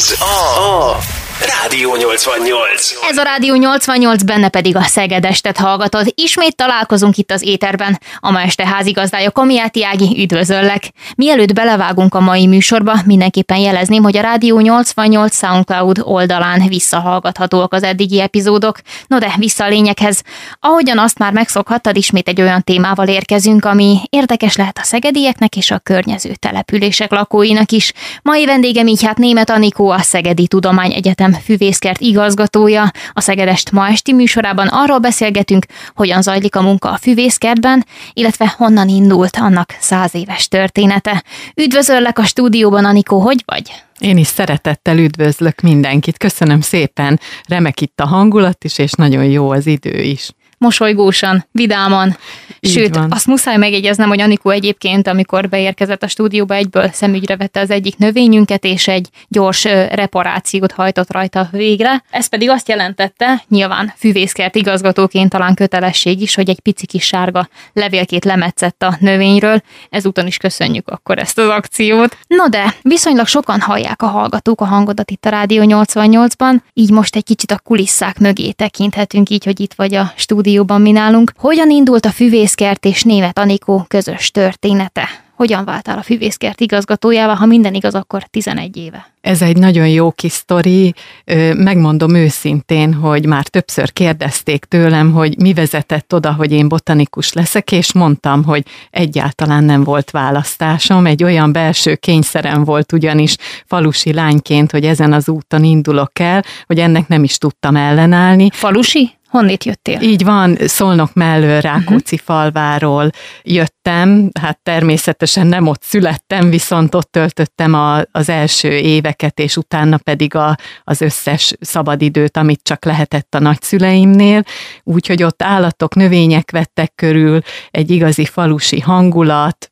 Ez a Rádió 88. Ez a Rádió 88, benne pedig a Szegedestet hallgatod. Ismét találkozunk itt az éterben. A ma este házigazdája Komiáti Ági, üdvözöllek. Mielőtt belevágunk a mai műsorba, mindenképpen jelezném, hogy a Rádió 88 SoundCloud oldalán visszahallgathatóak az eddigi epizódok. No de vissza a lényeghez. Ahogyan azt már megszokhattad, ismét egy olyan témával érkezünk, ami érdekes lehet a szegedieknek és a környező települések lakóinak is. Mai vendégem így hát német Anikó, a Szegedi Tudományegyetem füvészkert igazgatója. A Szegedest ma esti műsorában arról beszélgetünk, hogyan zajlik a munka a füvészkertben, illetve honnan indult annak száz éves története. Üdvözöllek a stúdióban, Anikó, hogy vagy? Én is szeretettel üdvözlök mindenkit, köszönöm szépen, remek itt a hangulat is, és nagyon jó az idő is mosolygósan, vidáman. Így Sőt, van. azt muszáj megjegyeznem, hogy Anikó egyébként, amikor beérkezett a stúdióba, egyből szemügyre vette az egyik növényünket, és egy gyors reparációt hajtott rajta végre. Ez pedig azt jelentette, nyilván füvészkert igazgatóként talán kötelesség is, hogy egy pici kis sárga levélkét lemetszett a növényről. Ezúton is köszönjük akkor ezt az akciót. No de, viszonylag sokan hallják a hallgatók a hangodat itt a Rádió 88-ban, így most egy kicsit a kulisszák mögé tekinthetünk, így, hogy itt vagy a stúdió stúdióban mi nálunk. Hogyan indult a füvészkert és német Anikó közös története? Hogyan váltál a füvészkert igazgatójával, ha minden igaz, akkor 11 éve? Ez egy nagyon jó kis sztori. Megmondom őszintén, hogy már többször kérdezték tőlem, hogy mi vezetett oda, hogy én botanikus leszek, és mondtam, hogy egyáltalán nem volt választásom. Egy olyan belső kényszerem volt ugyanis falusi lányként, hogy ezen az úton indulok el, hogy ennek nem is tudtam ellenállni. Falusi? Honnét jöttél? Így van, Szolnok mellől Rákóczi uh-huh. falváról jöttem, hát természetesen nem ott születtem, viszont ott töltöttem a, az első éveket, és utána pedig a, az összes szabadidőt, amit csak lehetett a nagyszüleimnél, úgyhogy ott állatok, növények vettek körül, egy igazi falusi hangulat,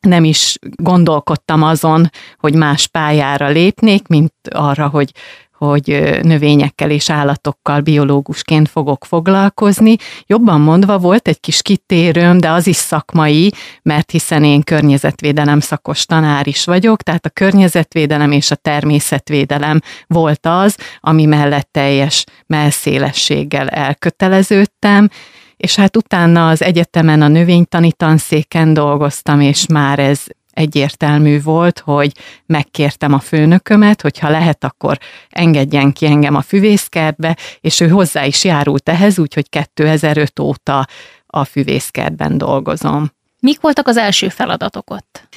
nem is gondolkodtam azon, hogy más pályára lépnék, mint arra, hogy hogy növényekkel és állatokkal biológusként fogok foglalkozni. Jobban mondva volt egy kis kitérőm, de az is szakmai, mert hiszen én környezetvédelem szakos tanár is vagyok, tehát a környezetvédelem és a természetvédelem volt az, ami mellett teljes melszélességgel elköteleződtem, és hát utána az egyetemen a növénytani tanszéken dolgoztam, és már ez egyértelmű volt, hogy megkértem a főnökömet, hogy ha lehet, akkor engedjen ki engem a füvészkertbe, és ő hozzá is járult ehhez, úgyhogy 2005 óta a füvészkertben dolgozom. Mik voltak az első feladatok ott?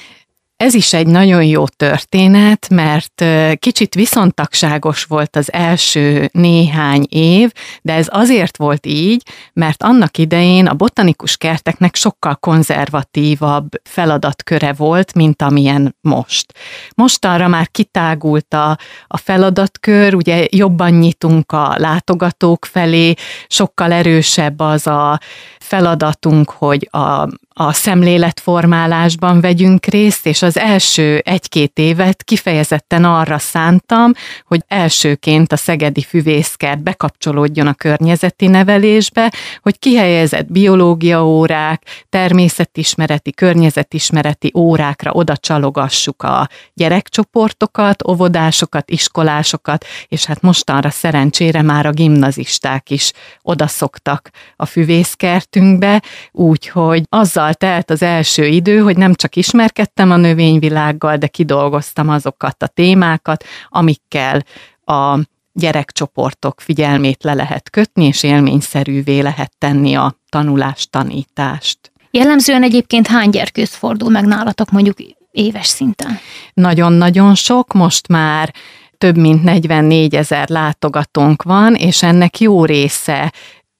Ez is egy nagyon jó történet, mert kicsit viszontagságos volt az első néhány év, de ez azért volt így, mert annak idején a botanikus kerteknek sokkal konzervatívabb feladatköre volt, mint amilyen most. Mostanra már kitágult a, a feladatkör, ugye jobban nyitunk a látogatók felé, sokkal erősebb az a feladatunk, hogy a a szemléletformálásban vegyünk részt, és az első egy-két évet kifejezetten arra szántam, hogy elsőként a Szegedi Füvészkert bekapcsolódjon a környezeti nevelésbe, hogy kihelyezett biológia órák, természetismereti, környezetismereti órákra oda csalogassuk a gyerekcsoportokat, óvodásokat, iskolásokat, és hát mostanra szerencsére már a gimnazisták is odaszoktak a füvészkertünkbe, úgyhogy azzal telt az első idő, hogy nem csak ismerkedtem a növényvilággal, de kidolgoztam azokat a témákat, amikkel a gyerekcsoportok figyelmét le lehet kötni, és élményszerűvé lehet tenni a tanulást, tanítást. Jellemzően egyébként hány gyerkőz fordul meg nálatok mondjuk éves szinten? Nagyon-nagyon sok, most már több mint 44 ezer látogatónk van, és ennek jó része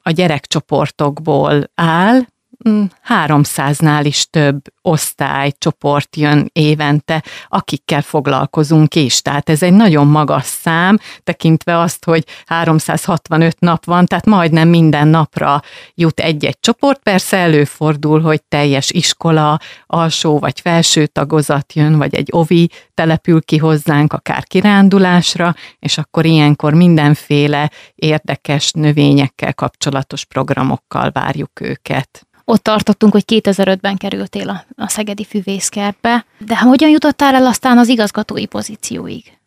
a gyerekcsoportokból áll, 300-nál is több osztály, csoport jön évente, akikkel foglalkozunk is. Tehát ez egy nagyon magas szám, tekintve azt, hogy 365 nap van, tehát majdnem minden napra jut egy-egy csoport. Persze előfordul, hogy teljes iskola, alsó vagy felső tagozat jön, vagy egy ovi települ ki hozzánk, akár kirándulásra, és akkor ilyenkor mindenféle érdekes növényekkel kapcsolatos programokkal várjuk őket ott tartottunk, hogy 2005-ben kerültél a, a Szegedi Füvészkertbe, de hogyan jutottál el aztán az igazgatói pozícióig?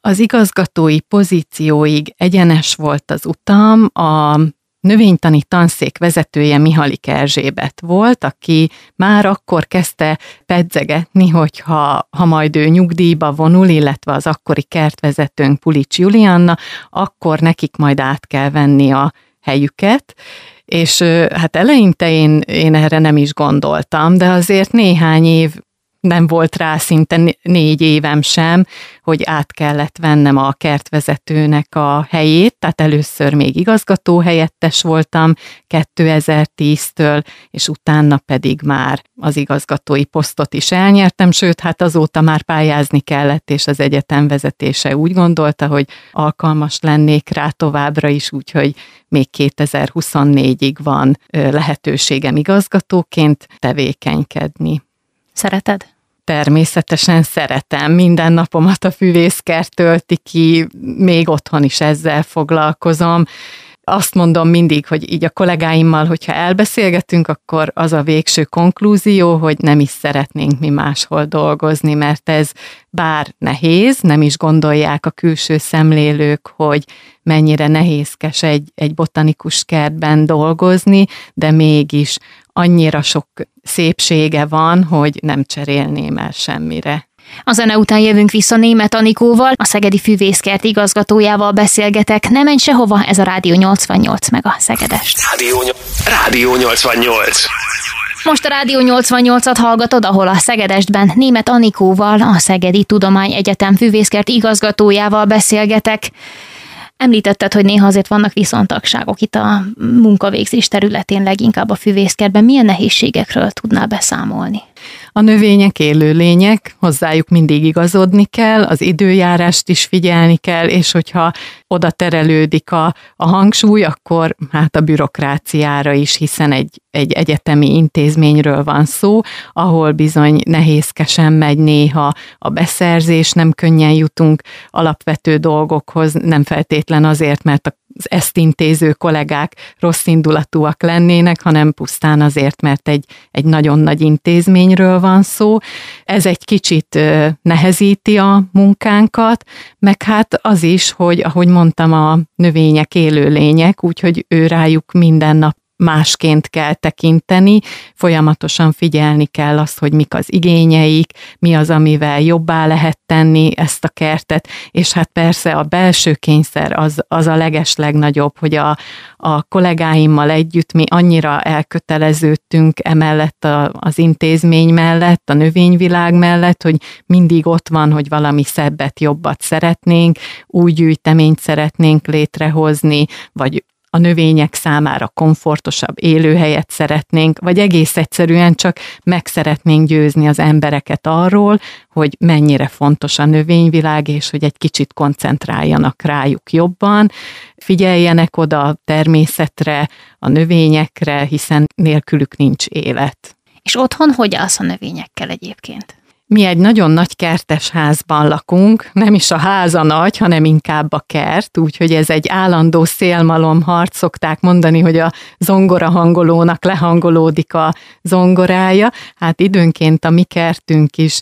az igazgatói pozícióig egyenes volt az utam, a növénytani tanszék vezetője Mihalik Erzsébet volt, aki már akkor kezdte pedzegetni, hogy ha, ha majd ő nyugdíjba vonul, illetve az akkori kertvezetőnk Pulics Julianna, akkor nekik majd át kell venni a helyüket, és hát eleinte én, én erre nem is gondoltam, de azért néhány év nem volt rá szinte négy évem sem, hogy át kellett vennem a kertvezetőnek a helyét, tehát először még igazgató helyettes voltam 2010-től, és utána pedig már az igazgatói posztot is elnyertem, sőt, hát azóta már pályázni kellett, és az egyetem vezetése úgy gondolta, hogy alkalmas lennék rá továbbra is, úgyhogy még 2024-ig van lehetőségem igazgatóként tevékenykedni. Szereted? Természetesen szeretem. Minden napomat a füvészkert tölti ki, még otthon is ezzel foglalkozom. Azt mondom mindig, hogy így a kollégáimmal, hogyha elbeszélgetünk, akkor az a végső konklúzió, hogy nem is szeretnénk mi máshol dolgozni, mert ez bár nehéz, nem is gondolják a külső szemlélők, hogy mennyire nehézkes egy, egy botanikus kertben dolgozni, de mégis annyira sok szépsége van, hogy nem cserélném el semmire. A zene után jövünk vissza német Anikóval, a Szegedi Fűvészkert igazgatójával beszélgetek. Ne menj sehova, ez a Rádió 88 meg a Szegedes. Rádió, Rádió 88. Most a Rádió 88-at hallgatod, ahol a Szegedestben német Anikóval, a Szegedi Tudományegyetem Fűvészkert igazgatójával beszélgetek. Említetted, hogy néha azért vannak viszontagságok itt a munkavégzés területén, leginkább a füvészkerben. Milyen nehézségekről tudnál beszámolni? A növények élő lények, hozzájuk mindig igazodni kell, az időjárást is figyelni kell, és hogyha oda terelődik a, a hangsúly, akkor hát a bürokráciára is, hiszen egy, egy egyetemi intézményről van szó, ahol bizony nehézkesen megy néha a beszerzés, nem könnyen jutunk alapvető dolgokhoz, nem feltétlen azért, mert a az ezt intéző kollégák rossz indulatúak lennének, hanem pusztán azért, mert egy, egy nagyon nagy intézményről van szó. Ez egy kicsit nehezíti a munkánkat, meg hát az is, hogy ahogy mondtam, a növények élőlények, úgyhogy ő rájuk minden nap másként kell tekinteni, folyamatosan figyelni kell azt, hogy mik az igényeik, mi az, amivel jobbá lehet tenni ezt a kertet, és hát persze a belső kényszer az, az a leges legnagyobb, hogy a, a kollégáimmal együtt mi annyira elköteleződtünk emellett a, az intézmény mellett, a növényvilág mellett, hogy mindig ott van, hogy valami szebbet, jobbat szeretnénk, új gyűjteményt szeretnénk létrehozni, vagy a növények számára komfortosabb élőhelyet szeretnénk, vagy egész egyszerűen csak meg szeretnénk győzni az embereket arról, hogy mennyire fontos a növényvilág, és hogy egy kicsit koncentráljanak rájuk jobban, figyeljenek oda a természetre, a növényekre, hiszen nélkülük nincs élet. És otthon hogy állsz a növényekkel egyébként? Mi egy nagyon nagy kertes házban lakunk, nem is a háza nagy, hanem inkább a kert, úgyhogy ez egy állandó szélmalom harc, szokták mondani, hogy a zongora hangolónak lehangolódik a zongorája. Hát időnként a mi kertünk is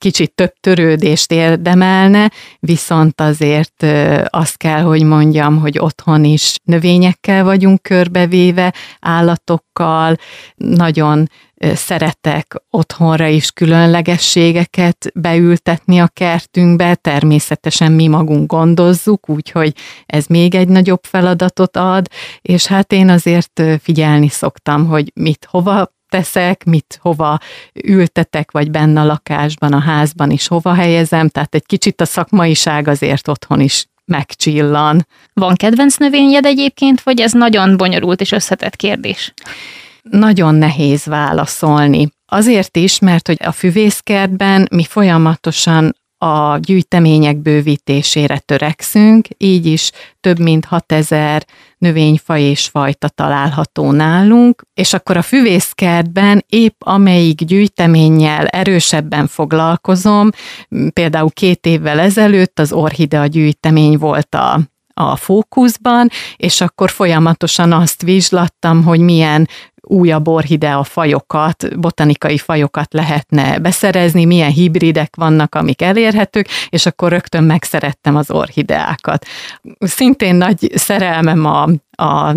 kicsit több törődést érdemelne, viszont azért azt kell, hogy mondjam, hogy otthon is növényekkel vagyunk körbevéve, állatokkal, nagyon szeretek otthonra is különlegességeket beültetni a kertünkbe, természetesen mi magunk gondozzuk, úgyhogy ez még egy nagyobb feladatot ad, és hát én azért figyelni szoktam, hogy mit hova teszek, mit hova ültetek, vagy benne a lakásban, a házban is hova helyezem, tehát egy kicsit a szakmaiság azért otthon is megcsillan. Van kedvenc növényed egyébként, vagy ez nagyon bonyolult és összetett kérdés? nagyon nehéz válaszolni. Azért is, mert hogy a füvészkertben mi folyamatosan a gyűjtemények bővítésére törekszünk, így is több mint 6000 növényfaj és fajta található nálunk, és akkor a füvészkertben épp amelyik gyűjteménnyel erősebben foglalkozom, például két évvel ezelőtt az orhidea gyűjtemény volt a a fókuszban, és akkor folyamatosan azt vizslattam, hogy milyen újabb orhidea fajokat, botanikai fajokat lehetne beszerezni, milyen hibridek vannak, amik elérhetők, és akkor rögtön megszerettem az orhideákat. Szintén nagy szerelmem a, a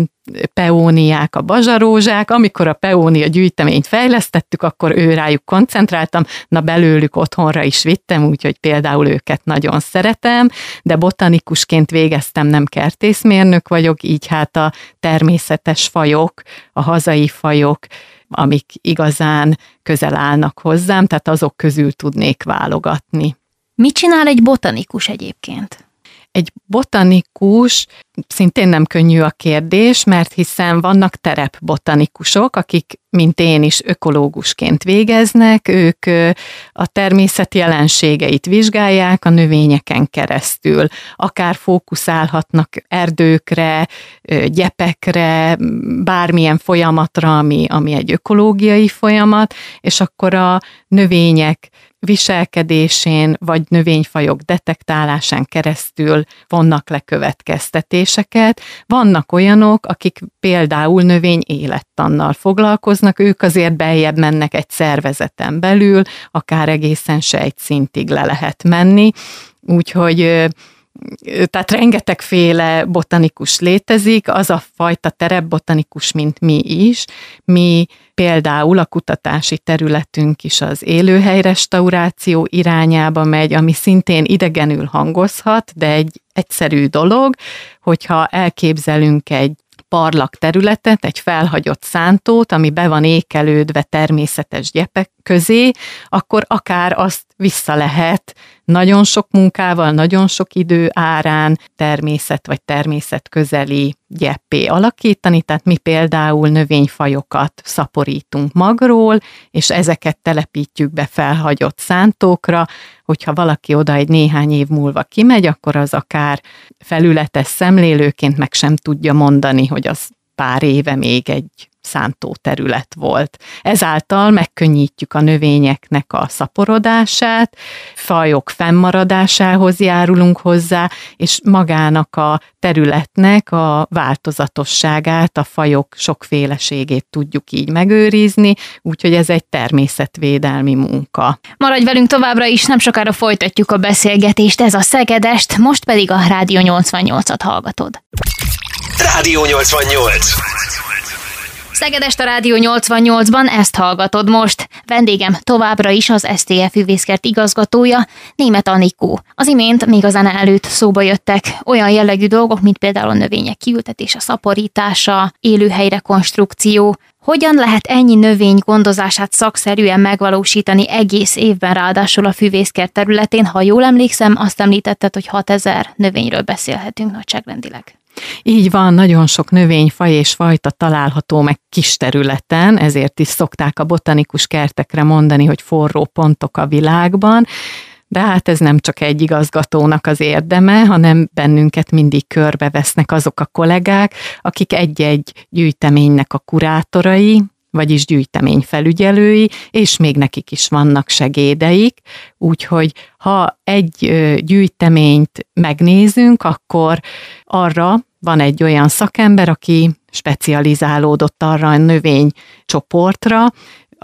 peóniák, a bazsarózsák. Amikor a peónia gyűjteményt fejlesztettük, akkor ő rájuk koncentráltam, na belőlük otthonra is vittem, úgyhogy például őket nagyon szeretem, de botanikusként végeztem, nem kertészmérnök vagyok, így hát a természetes fajok, a hazai fajok, amik igazán közel állnak hozzám, tehát azok közül tudnék válogatni. Mit csinál egy botanikus egyébként? Egy botanikus, szintén nem könnyű a kérdés, mert hiszen vannak terepbotanikusok, akik, mint én is, ökológusként végeznek, ők a természet jelenségeit vizsgálják a növényeken keresztül, akár fókuszálhatnak erdőkre, gyepekre, bármilyen folyamatra, ami, ami egy ökológiai folyamat, és akkor a növények viselkedésén vagy növényfajok detektálásán keresztül vonnak le következtetéseket. Vannak olyanok, akik például növény élettannal foglalkoznak, ők azért beljebb mennek egy szervezeten belül, akár egészen sejtszintig le lehet menni, úgyhogy tehát rengetegféle botanikus létezik, az a fajta terepbotanikus, mint mi is. Mi például a kutatási területünk is az élőhely restauráció irányába megy, ami szintén idegenül hangozhat, de egy egyszerű dolog, hogyha elképzelünk egy parlak területet, egy felhagyott szántót, ami be van ékelődve természetes gyepek közé, akkor akár azt vissza lehet nagyon sok munkával, nagyon sok idő árán természet vagy természet közeli gyeppé alakítani, tehát mi például növényfajokat szaporítunk magról, és ezeket telepítjük be felhagyott szántókra, hogyha valaki oda egy néhány év múlva kimegy, akkor az akár felületes szemlélőként meg sem tudja mondani, hogy az pár éve még egy szántó terület volt. Ezáltal megkönnyítjük a növényeknek a szaporodását, fajok fennmaradásához járulunk hozzá, és magának a területnek a változatosságát, a fajok sokféleségét tudjuk így megőrizni, úgyhogy ez egy természetvédelmi munka. Maradj velünk továbbra is, nem sokára folytatjuk a beszélgetést, ez a Szegedest, most pedig a Rádió 88-at hallgatod. Rádió 88. Szegedest a Rádió 88-ban ezt hallgatod most. Vendégem továbbra is az STF Üvészkert igazgatója, német Anikó. Az imént még az előtt szóba jöttek olyan jellegű dolgok, mint például a növények kiültetése, szaporítása, élőhelyre konstrukció. Hogyan lehet ennyi növény gondozását szakszerűen megvalósítani egész évben, ráadásul a füvészkert területén? Ha jól emlékszem, azt említetted, hogy 6000 növényről beszélhetünk nagyságrendileg. Így van, nagyon sok növényfaj és fajta található meg kis területen, ezért is szokták a botanikus kertekre mondani, hogy forró pontok a világban, de hát ez nem csak egy igazgatónak az érdeme, hanem bennünket mindig körbevesznek azok a kollégák, akik egy-egy gyűjteménynek a kurátorai, vagyis gyűjteményfelügyelői, és még nekik is vannak segédeik, úgyhogy ha egy gyűjteményt megnézünk, akkor arra van egy olyan szakember, aki specializálódott arra a növénycsoportra,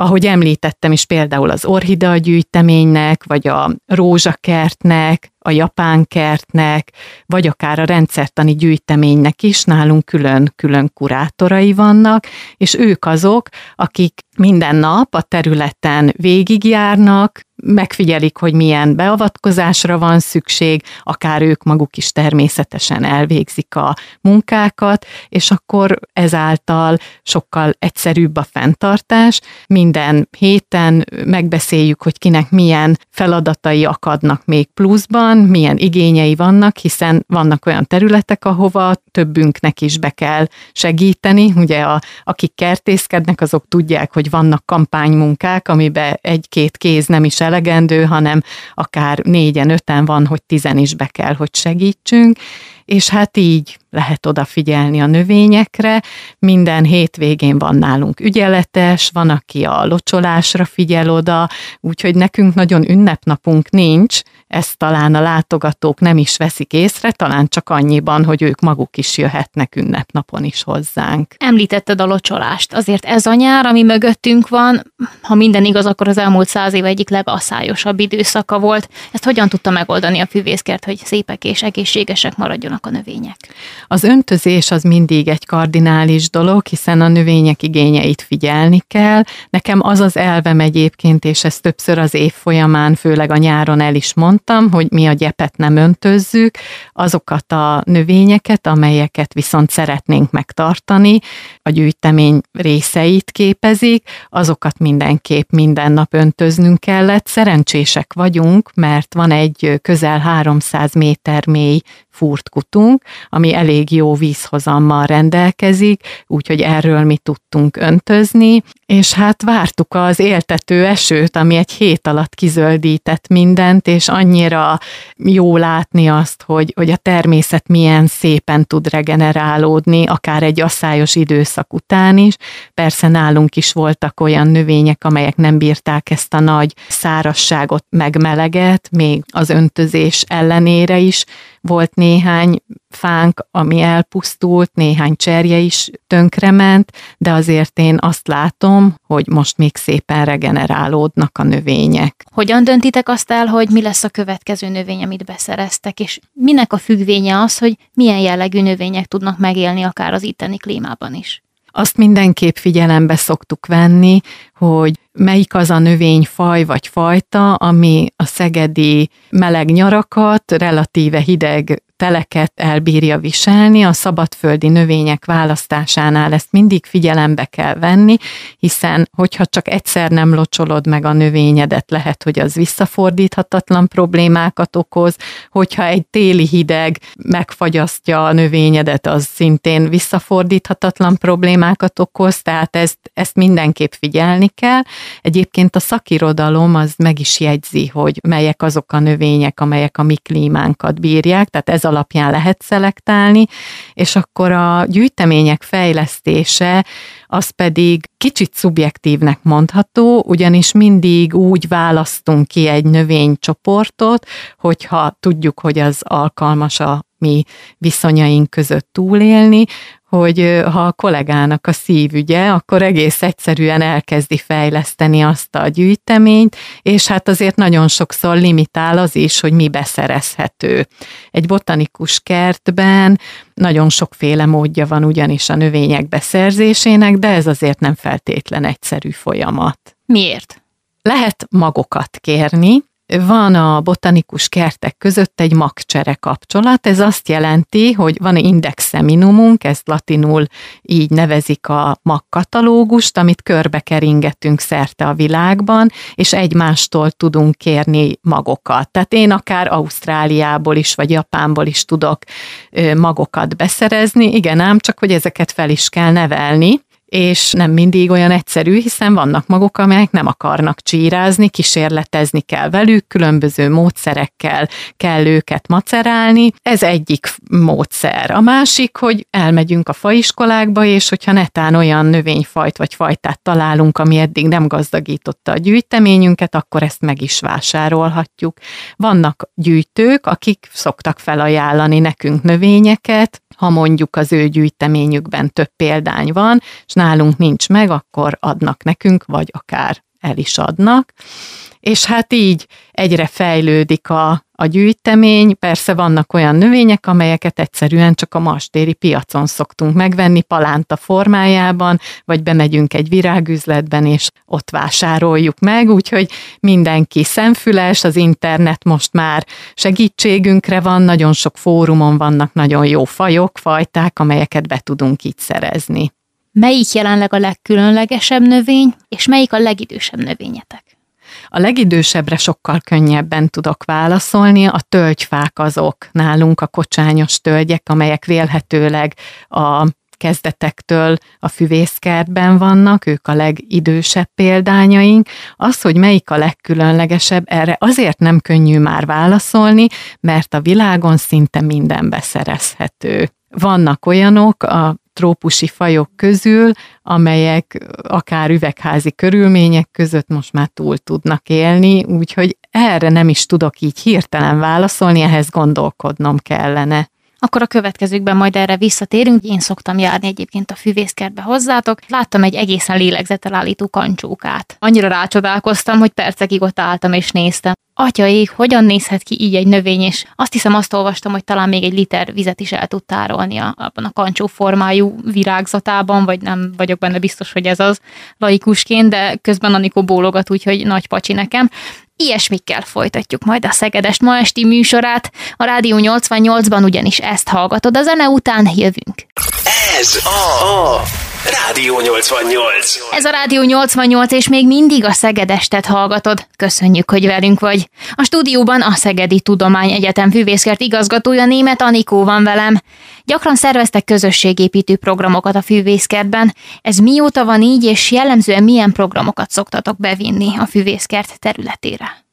ahogy említettem is például az orhidea gyűjteménynek, vagy a rózsakertnek, a japán kertnek, vagy akár a rendszertani gyűjteménynek is nálunk külön-külön kurátorai vannak, és ők azok, akik minden nap a területen végigjárnak, megfigyelik, hogy milyen beavatkozásra van szükség, akár ők maguk is természetesen elvégzik a munkákat, és akkor ezáltal sokkal egyszerűbb a fenntartás. Minden héten megbeszéljük, hogy kinek milyen feladatai akadnak még pluszban, milyen igényei vannak, hiszen vannak olyan területek, ahova többünknek is be kell segíteni. Ugye a, akik kertészkednek, azok tudják, hogy vannak kampánymunkák, amiben egy-két kéz nem is elegendő, hanem akár négyen, öten van, hogy tizen is be kell, hogy segítsünk, és hát így lehet odafigyelni a növényekre. Minden hétvégén van nálunk ügyeletes, van, aki a locsolásra figyel oda, úgyhogy nekünk nagyon ünnepnapunk nincs, ezt talán a látogatók nem is veszik észre, talán csak annyiban, hogy ők maguk is jöhetnek ünnepnapon is hozzánk. Említetted a locsolást. Azért ez a nyár, ami mögöttünk van, ha minden igaz, akkor az elmúlt száz év egyik legaszályosabb időszaka volt. Ezt hogyan tudta megoldani a füvészkert, hogy szépek és egészségesek maradjanak a növények? Az öntözés az mindig egy kardinális dolog, hiszen a növények igényeit figyelni kell. Nekem az az elvem egyébként, és ezt többször az év folyamán, főleg a nyáron el is mondtam, hogy mi a gyepet nem öntözzük, azokat a növényeket, amelyeket viszont szeretnénk megtartani, a gyűjtemény részeit képezik, azokat mindenképp minden nap öntöznünk kellett. Szerencsések vagyunk, mert van egy közel 300 méter mély fúrt kutunk, ami elég jó vízhozammal rendelkezik, úgyhogy erről mi tudtunk öntözni, és hát vártuk az éltető esőt, ami egy hét alatt kizöldített mindent, és annyira jó látni azt, hogy, hogy a természet milyen szépen tud regenerálódni, akár egy asszályos időszak után is. Persze nálunk is voltak olyan növények, amelyek nem bírták ezt a nagy szárasságot, megmeleget, még az öntözés ellenére is volt néhány fánk, ami elpusztult, néhány cserje is tönkrement, de azért én azt látom, hogy most még szépen regenerálódnak a növények. Hogyan döntitek azt el, hogy mi lesz a következő növény, amit beszereztek, és minek a függvénye az, hogy milyen jellegű növények tudnak megélni akár az itteni klímában is? Azt mindenképp figyelembe szoktuk venni, hogy melyik az a növényfaj vagy fajta, ami a szegedi meleg nyarakat, relatíve hideg teleket elbírja viselni, a szabadföldi növények választásánál ezt mindig figyelembe kell venni, hiszen hogyha csak egyszer nem locsolod meg a növényedet, lehet, hogy az visszafordíthatatlan problémákat okoz, hogyha egy téli hideg megfagyasztja a növényedet, az szintén visszafordíthatatlan problémákat okoz, tehát ezt, ezt mindenképp figyelni kell. Egyébként a szakirodalom az meg is jegyzi, hogy melyek azok a növények, amelyek a mi klímánkat bírják, tehát ez alapján lehet szelektálni, és akkor a gyűjtemények fejlesztése az pedig kicsit szubjektívnek mondható, ugyanis mindig úgy választunk ki egy növénycsoportot, hogyha tudjuk, hogy az alkalmas a mi viszonyaink között túlélni, hogy ha a kollégának a szívügye, akkor egész egyszerűen elkezdi fejleszteni azt a gyűjteményt, és hát azért nagyon sokszor limitál az is, hogy mi beszerezhető. Egy botanikus kertben nagyon sokféle módja van ugyanis a növények beszerzésének, de ez azért nem feltétlen egyszerű folyamat. Miért? Lehet magokat kérni, van a botanikus kertek között egy magcsere kapcsolat, ez azt jelenti, hogy van egy indexeminumunk, ezt latinul így nevezik a magkatalógust, amit körbe szerte a világban, és egymástól tudunk kérni magokat. Tehát én akár Ausztráliából is, vagy Japánból is tudok magokat beszerezni, igen ám, csak hogy ezeket fel is kell nevelni, és nem mindig olyan egyszerű, hiszen vannak magok, amelyek nem akarnak csírázni, kísérletezni kell velük, különböző módszerekkel kell őket macerálni. Ez egyik módszer. A másik, hogy elmegyünk a faiskolákba, és hogyha netán olyan növényfajt vagy fajtát találunk, ami eddig nem gazdagította a gyűjteményünket, akkor ezt meg is vásárolhatjuk. Vannak gyűjtők, akik szoktak felajánlani nekünk növényeket, ha mondjuk az ő gyűjteményükben több példány van, és nálunk nincs meg, akkor adnak nekünk, vagy akár el is adnak. És hát így egyre fejlődik a, a gyűjtemény. Persze vannak olyan növények, amelyeket egyszerűen csak a mastéri piacon szoktunk megvenni palánta formájában, vagy bemegyünk egy virágüzletben, és ott vásároljuk meg, úgyhogy mindenki szemfüles, az internet most már segítségünkre van, nagyon sok fórumon vannak nagyon jó fajok, fajták, amelyeket be tudunk így szerezni. Melyik jelenleg a legkülönlegesebb növény, és melyik a legidősebb növényetek? A legidősebbre sokkal könnyebben tudok válaszolni. A tölgyfák azok nálunk a kocsányos tölgyek, amelyek vélhetőleg a kezdetektől a füvészkertben vannak, ők a legidősebb példányaink. Az, hogy melyik a legkülönlegesebb, erre azért nem könnyű már válaszolni, mert a világon szinte minden beszerezhető. Vannak olyanok, a trópusi fajok közül, amelyek akár üvegházi körülmények között most már túl tudnak élni, úgyhogy erre nem is tudok így hirtelen válaszolni, ehhez gondolkodnom kellene. Akkor a következőkben majd erre visszatérünk. Én szoktam járni egyébként a füvészkertbe hozzátok. Láttam egy egészen lélegzetelállító kancsókát. Annyira rácsodálkoztam, hogy percekig ott álltam és néztem. Atyaik, hogyan nézhet ki így egy növény, és azt hiszem azt olvastam, hogy talán még egy liter vizet is el tud tárolni a, abban a kancsó formájú virágzatában, vagy nem vagyok benne biztos, hogy ez az laikusként, de közben Anikó bólogat, úgyhogy nagy pacsi nekem. Ilyesmikkel folytatjuk majd a Szegedest ma esti műsorát. A Rádió 88-ban ugyanis ezt hallgatod, a zene után jövünk. Ez a, a Rádió 88. Ez a Rádió 88, és még mindig a Szegedestet hallgatod. Köszönjük, hogy velünk vagy. A stúdióban a Szegedi Tudományegyetem fűvészkert igazgatója német Anikó van velem. Gyakran szerveztek közösségépítő programokat a fűvészkertben. Ez mióta van így, és jellemzően milyen programokat szoktatok bevinni a fűvészkert területére?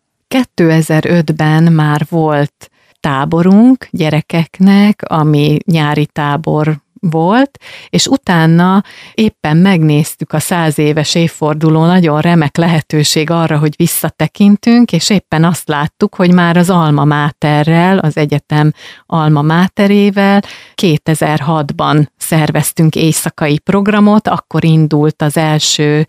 2005-ben már volt táborunk gyerekeknek, ami nyári tábor volt, és utána éppen megnéztük a száz éves évforduló nagyon remek lehetőség arra, hogy visszatekintünk, és éppen azt láttuk, hogy már az Alma Máterrel, az egyetem Alma Máterével 2006-ban szerveztünk éjszakai programot, akkor indult az első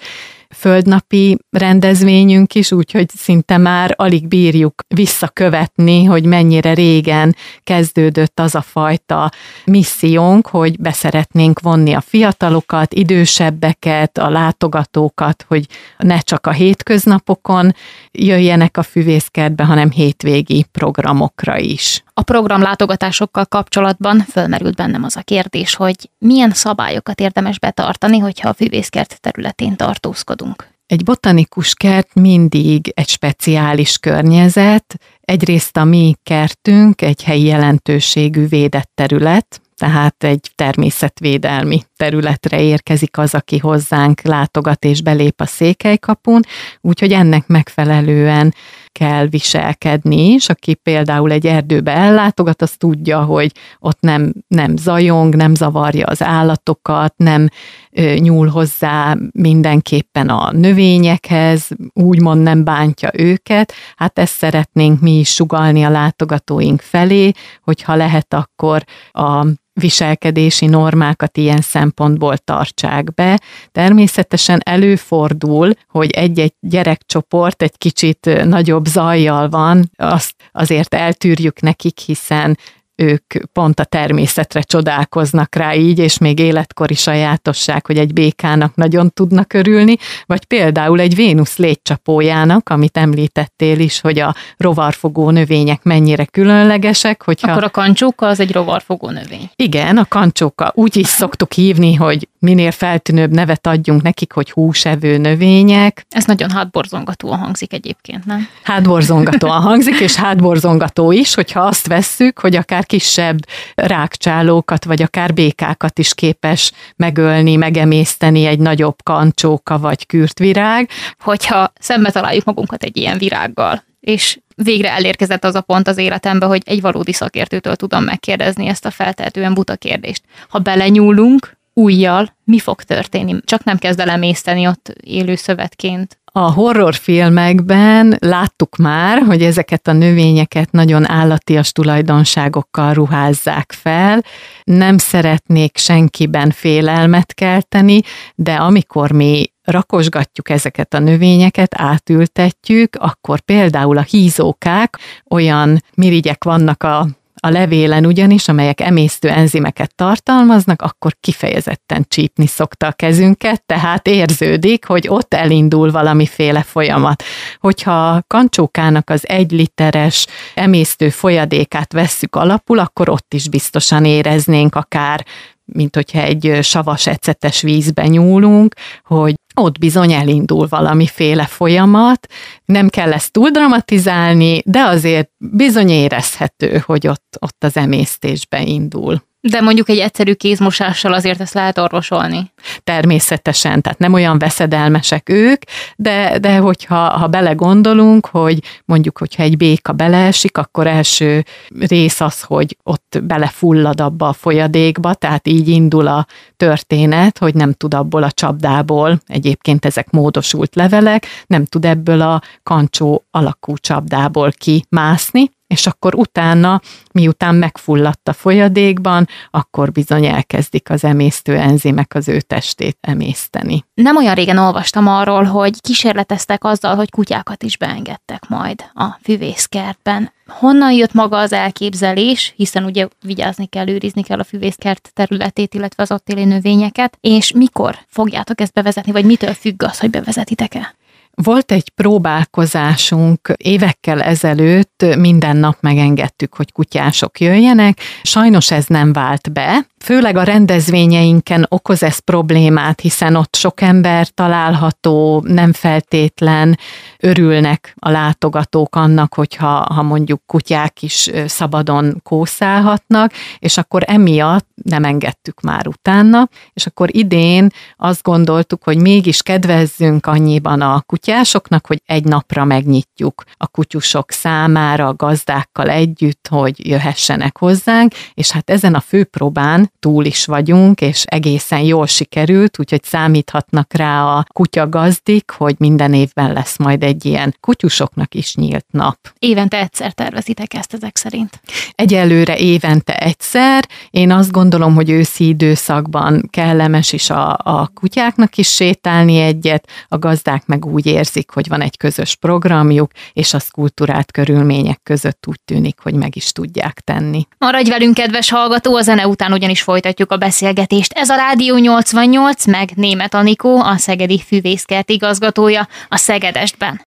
földnapi rendezvényünk is, úgyhogy szinte már alig bírjuk visszakövetni, hogy mennyire régen kezdődött az a fajta missziónk, hogy beszeretnénk vonni a fiatalokat, idősebbeket, a látogatókat, hogy ne csak a hétköznapokon jöjjenek a füvészkertbe, hanem hétvégi programokra is. A programlátogatásokkal kapcsolatban fölmerült bennem az a kérdés, hogy milyen szabályokat érdemes betartani, hogyha a füvészkert területén tartózkodunk. Egy botanikus kert mindig egy speciális környezet, egyrészt a mi kertünk egy helyi jelentőségű védett terület, tehát egy természetvédelmi területre érkezik az, aki hozzánk látogat és belép a székelykapun, úgyhogy ennek megfelelően kell viselkedni is, aki például egy erdőbe ellátogat, az tudja, hogy ott nem, nem zajong, nem zavarja az állatokat, nem ö, nyúl hozzá mindenképpen a növényekhez, úgymond nem bántja őket. Hát ezt szeretnénk mi is sugalni a látogatóink felé, hogyha lehet, akkor a viselkedési normákat ilyen szempontból tartsák be. Természetesen előfordul, hogy egy-egy gyerekcsoport egy kicsit nagyobb zajjal van, azt azért eltűrjük nekik, hiszen ők pont a természetre csodálkoznak rá így, és még életkori sajátosság, hogy egy békának nagyon tudnak örülni, vagy például egy Vénusz légycsapójának, amit említettél is, hogy a rovarfogó növények mennyire különlegesek. Hogyha... Akkor a kancsóka az egy rovarfogó növény. Igen, a kancsóka. Úgy is szoktuk hívni, hogy minél feltűnőbb nevet adjunk nekik, hogy húsevő növények. Ez nagyon hátborzongatóan hangzik egyébként, nem? Hátborzongatóan hangzik, és hátborzongató is, hogyha azt vesszük, hogy akár kisebb rákcsálókat, vagy akár békákat is képes megölni, megemészteni egy nagyobb kancsóka vagy kürtvirág. Hogyha szembe találjuk magunkat egy ilyen virággal, és végre elérkezett az a pont az életembe, hogy egy valódi szakértőtől tudom megkérdezni ezt a feltehetően buta kérdést. Ha belenyúlunk, újjal mi fog történni? Csak nem kezd el emészteni ott élő szövetként. A horrorfilmekben láttuk már, hogy ezeket a növényeket nagyon állatias tulajdonságokkal ruházzák fel. Nem szeretnék senkiben félelmet kelteni, de amikor mi rakosgatjuk ezeket a növényeket, átültetjük, akkor például a hízókák, olyan mirigyek vannak a a levélen ugyanis, amelyek emésztő enzimeket tartalmaznak, akkor kifejezetten csípni szokta a kezünket, tehát érződik, hogy ott elindul valamiféle folyamat. Hogyha a kancsókának az egy literes emésztő folyadékát vesszük alapul, akkor ott is biztosan éreznénk akár mint hogyha egy savas ecetes vízbe nyúlunk, hogy ott bizony elindul valamiféle folyamat, nem kell ezt túl dramatizálni, de azért bizony érezhető, hogy ott, ott az emésztésbe indul. De mondjuk egy egyszerű kézmosással azért ezt lehet orvosolni. Természetesen, tehát nem olyan veszedelmesek ők, de, de hogyha ha belegondolunk, hogy mondjuk, hogyha egy béka beleesik, akkor első rész az, hogy ott belefullad abba a folyadékba, tehát így indul a történet, hogy nem tud abból a csapdából, egyébként ezek módosult levelek, nem tud ebből a kancsó alakú csapdából kimászni, és akkor utána, miután megfulladt a folyadékban, akkor bizony elkezdik az emésztő enzimek az ő testét emészteni. Nem olyan régen olvastam arról, hogy kísérleteztek azzal, hogy kutyákat is beengedtek majd a füvészkertben. Honnan jött maga az elképzelés, hiszen ugye vigyázni kell, őrizni kell a füvészkert területét, illetve az ott élő növényeket, és mikor fogjátok ezt bevezetni, vagy mitől függ az, hogy bevezetitek-e? Volt egy próbálkozásunk évekkel ezelőtt, minden nap megengedtük, hogy kutyások jöjjenek. Sajnos ez nem vált be, Főleg a rendezvényeinken okoz ez problémát, hiszen ott sok ember található, nem feltétlen örülnek a látogatók annak, hogyha ha mondjuk kutyák is szabadon kószálhatnak, és akkor emiatt nem engedtük már utána, és akkor idén azt gondoltuk, hogy mégis kedvezzünk annyiban a kutyásoknak, hogy egy napra megnyitjuk a kutyusok számára, a gazdákkal együtt, hogy jöhessenek hozzánk, és hát ezen a főpróbán túl is vagyunk, és egészen jól sikerült, úgyhogy számíthatnak rá a kutya gazdik, hogy minden évben lesz majd egy ilyen kutyusoknak is nyílt nap. Évente egyszer tervezitek ezt ezek szerint? Egyelőre évente egyszer. Én azt gondolom, hogy őszi időszakban kellemes is a, a kutyáknak is sétálni egyet, a gazdák meg úgy érzik, hogy van egy közös programjuk, és az kultúrált körülmények között úgy tűnik, hogy meg is tudják tenni. Maradj velünk, kedves hallgató, a zene után ugyanis is folytatjuk a beszélgetést. Ez a Rádió 88, meg Német Anikó, a Szegedi Fűvészkert igazgatója a Szegedestben.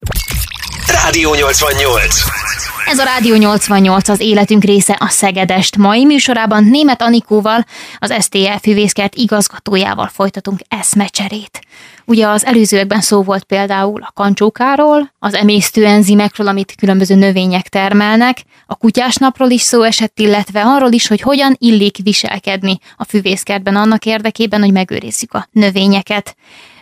Rádió 88. Ez a Rádió 88 az életünk része a Szegedest. Mai műsorában Német Anikóval, az STL Fűvészkert igazgatójával folytatunk eszmecserét. Ugye az előzőekben szó volt például a kancsókáról, az emésztőenzimekről, amit különböző növények termelnek, a kutyásnapról is szó esett, illetve arról is, hogy hogyan illik viselkedni a füvészkertben annak érdekében, hogy megőrizzük a növényeket.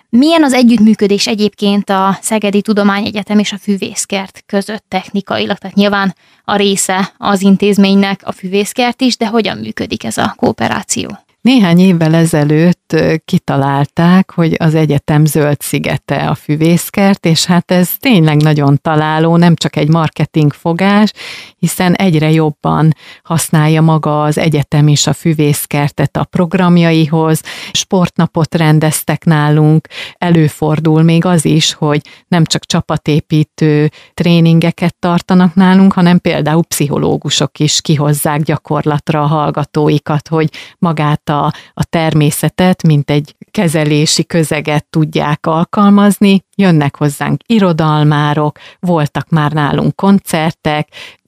Milyen az együttműködés egyébként a Szegedi Tudományegyetem és a Füvészkert között technikailag? Tehát nyilván a része az intézménynek a füvészkert is, de hogyan működik ez a kooperáció? Néhány évvel ezelőtt kitalálták, hogy az egyetem zöld szigete a füvészkert, és hát ez tényleg nagyon találó, nem csak egy marketing fogás, hiszen egyre jobban használja maga az egyetem is a füvészkertet a programjaihoz, sportnapot rendeztek nálunk, előfordul még az is, hogy nem csak csapatépítő tréningeket tartanak nálunk, hanem például pszichológusok is kihozzák gyakorlatra a hallgatóikat, hogy magát a a, a természetet, mint egy kezelési közeget tudják alkalmazni. Jönnek hozzánk irodalmárok, voltak már nálunk koncertek,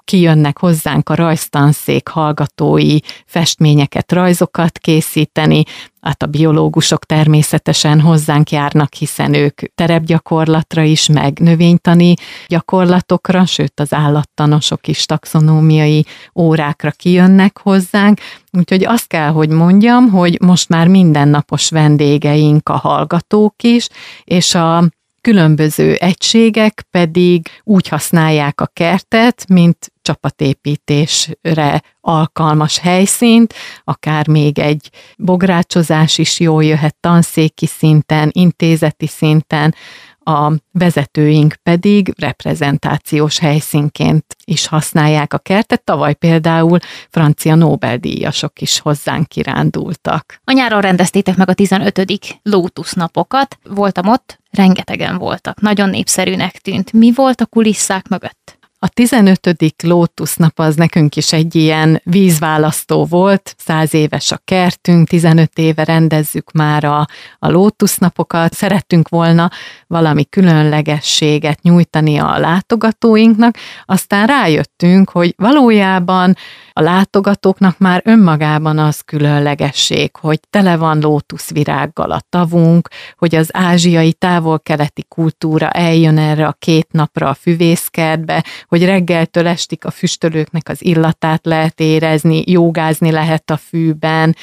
kijönnek hozzánk a rajztanszék hallgatói festményeket, rajzokat készíteni, hát a biológusok természetesen hozzánk járnak, hiszen ők terepgyakorlatra is, meg növénytani gyakorlatokra, sőt az állattanosok is taxonómiai órákra kijönnek hozzánk, úgyhogy azt kell, hogy mondjam, hogy most már mindennapos vendégeink a hallgatók is, és a különböző egységek pedig úgy használják a kertet, mint csapatépítésre alkalmas helyszínt, akár még egy bográcsozás is jól jöhet tanszéki szinten, intézeti szinten, a vezetőink pedig reprezentációs helyszínként is használják a kertet. Tavaly például francia Nobel-díjasok is hozzánk kirándultak. A nyáron rendeztétek meg a 15. Lotus napokat. Voltam ott, rengetegen voltak. Nagyon népszerűnek tűnt. Mi volt a kulisszák mögött? A 15. Lótusz az nekünk is egy ilyen vízválasztó volt, száz éves a kertünk, 15 éve rendezzük már a, a Lótusz napokat, szerettünk volna valami különlegességet nyújtani a látogatóinknak, aztán rájöttünk, hogy valójában a látogatóknak már önmagában az különlegesség, hogy tele van lótuszvirággal a tavunk, hogy az ázsiai távol-keleti kultúra eljön erre a két napra a füvészkertbe, hogy reggeltől estig a füstölőknek az illatát lehet érezni, jogázni lehet a fűben,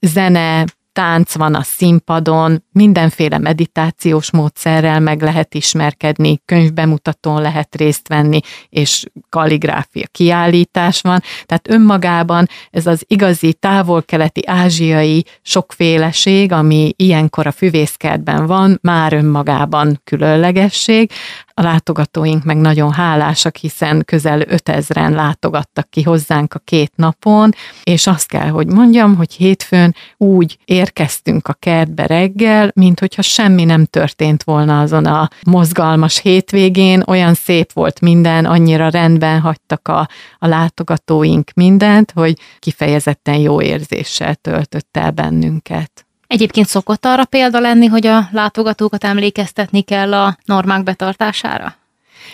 zene, tánc van a színpadon, mindenféle meditációs módszerrel meg lehet ismerkedni, könyvbemutatón lehet részt venni, és kalligráfia kiállítás van. Tehát önmagában ez az igazi távol-keleti ázsiai sokféleség, ami ilyenkor a füvészkertben van, már önmagában különlegesség. A látogatóink meg nagyon hálásak, hiszen közel 5000-en látogattak ki hozzánk a két napon, és azt kell, hogy mondjam, hogy hétfőn úgy érkeztünk a kertbe reggel, mint hogyha semmi nem történt volna azon a mozgalmas hétvégén, olyan szép volt minden, annyira rendben hagytak a, a látogatóink mindent, hogy kifejezetten jó érzéssel töltött el bennünket. Egyébként szokott arra példa lenni, hogy a látogatókat emlékeztetni kell a normák betartására?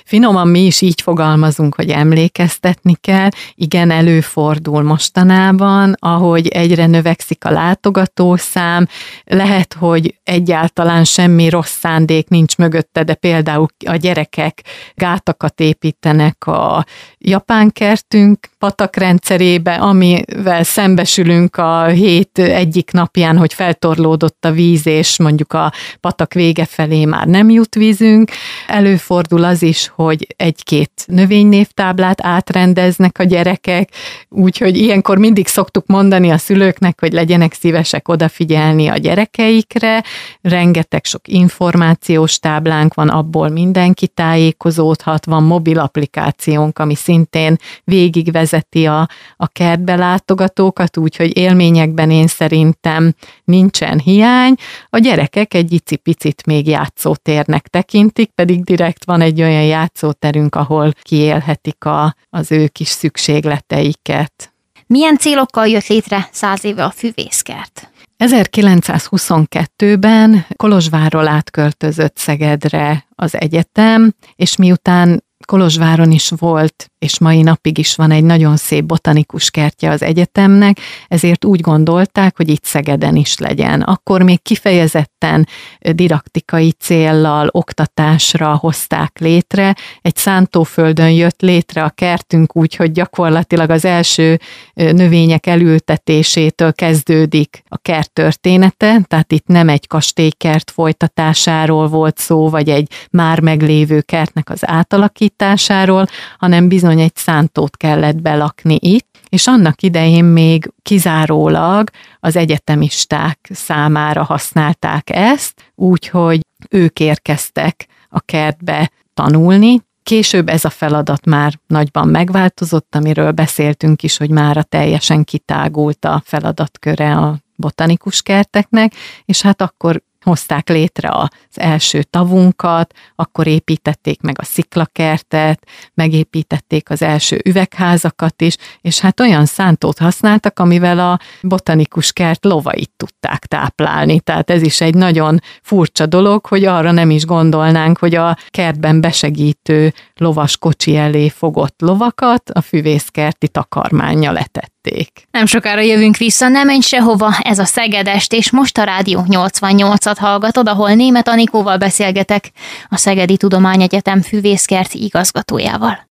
Finoman mi is így fogalmazunk, hogy emlékeztetni kell. Igen, előfordul mostanában, ahogy egyre növekszik a látogatószám. Lehet, hogy egyáltalán semmi rossz szándék nincs mögötte, de például a gyerekek gátakat építenek a japán kertünk patakrendszerébe, amivel szembesülünk a hét egyik napján, hogy feltorlódott a víz, és mondjuk a patak vége felé már nem jut vízünk. Előfordul az is, hogy egy-két növénynévtáblát átrendeznek a gyerekek, úgyhogy ilyenkor mindig szoktuk mondani a szülőknek, hogy legyenek szívesek odafigyelni a gyerekeikre, rengeteg sok információs táblánk van, abból mindenki tájékozódhat, van mobil applikációnk, ami szintén végigvezeti a, a kertbe látogatókat, úgyhogy élményekben én szerintem nincsen hiány. A gyerekek egy icipicit még játszótérnek tekintik, pedig direkt van egy olyan játszóterünk, ahol kiélhetik a, az ő kis szükségleteiket. Milyen célokkal jött létre száz éve a füvészkert? 1922-ben Kolozsvárról átköltözött Szegedre az egyetem, és miután Kolozsváron is volt, és mai napig is van egy nagyon szép botanikus kertje az egyetemnek, ezért úgy gondolták, hogy itt Szegeden is legyen. Akkor még kifejezetten didaktikai céllal, oktatásra hozták létre. Egy szántóföldön jött létre a kertünk úgy, hogy gyakorlatilag az első növények elültetésétől kezdődik a kert története, tehát itt nem egy kastélykert folytatásáról volt szó, vagy egy már meglévő kertnek az átalakításáról, alakításáról, hanem bizony egy szántót kellett belakni itt, és annak idején még kizárólag az egyetemisták számára használták ezt, úgyhogy ők érkeztek a kertbe tanulni, Később ez a feladat már nagyban megváltozott, amiről beszéltünk is, hogy már a teljesen kitágult a feladatköre a botanikus kerteknek, és hát akkor hozták létre az első tavunkat, akkor építették meg a sziklakertet, megépítették az első üvegházakat is, és hát olyan szántót használtak, amivel a botanikus kert lovait tudták táplálni. Tehát ez is egy nagyon furcsa dolog, hogy arra nem is gondolnánk, hogy a kertben besegítő lovas kocsi elé fogott lovakat a füvészkerti takarmánya letett tették. Nem sokára jövünk vissza, nem menj sehova, ez a Szegedest, és most a Rádió 88-at hallgatod, ahol német Anikóval beszélgetek, a Szegedi Tudományegyetem füvészkert igazgatójával.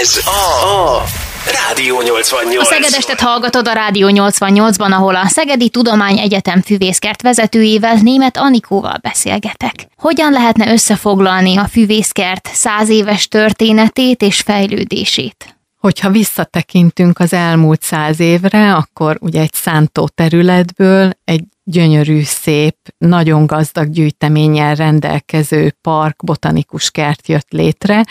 Ez a, a Rádió 88. A Szegedestet hallgatod a Rádió 88-ban, ahol a Szegedi Tudomány Egyetem füvészkert vezetőjével, német Anikóval beszélgetek. Hogyan lehetne összefoglalni a füvészkert száz éves történetét és fejlődését? Hogyha visszatekintünk az elmúlt száz évre, akkor ugye egy szántó területből egy gyönyörű, szép, nagyon gazdag gyűjteménnyel rendelkező park, botanikus kert jött létre,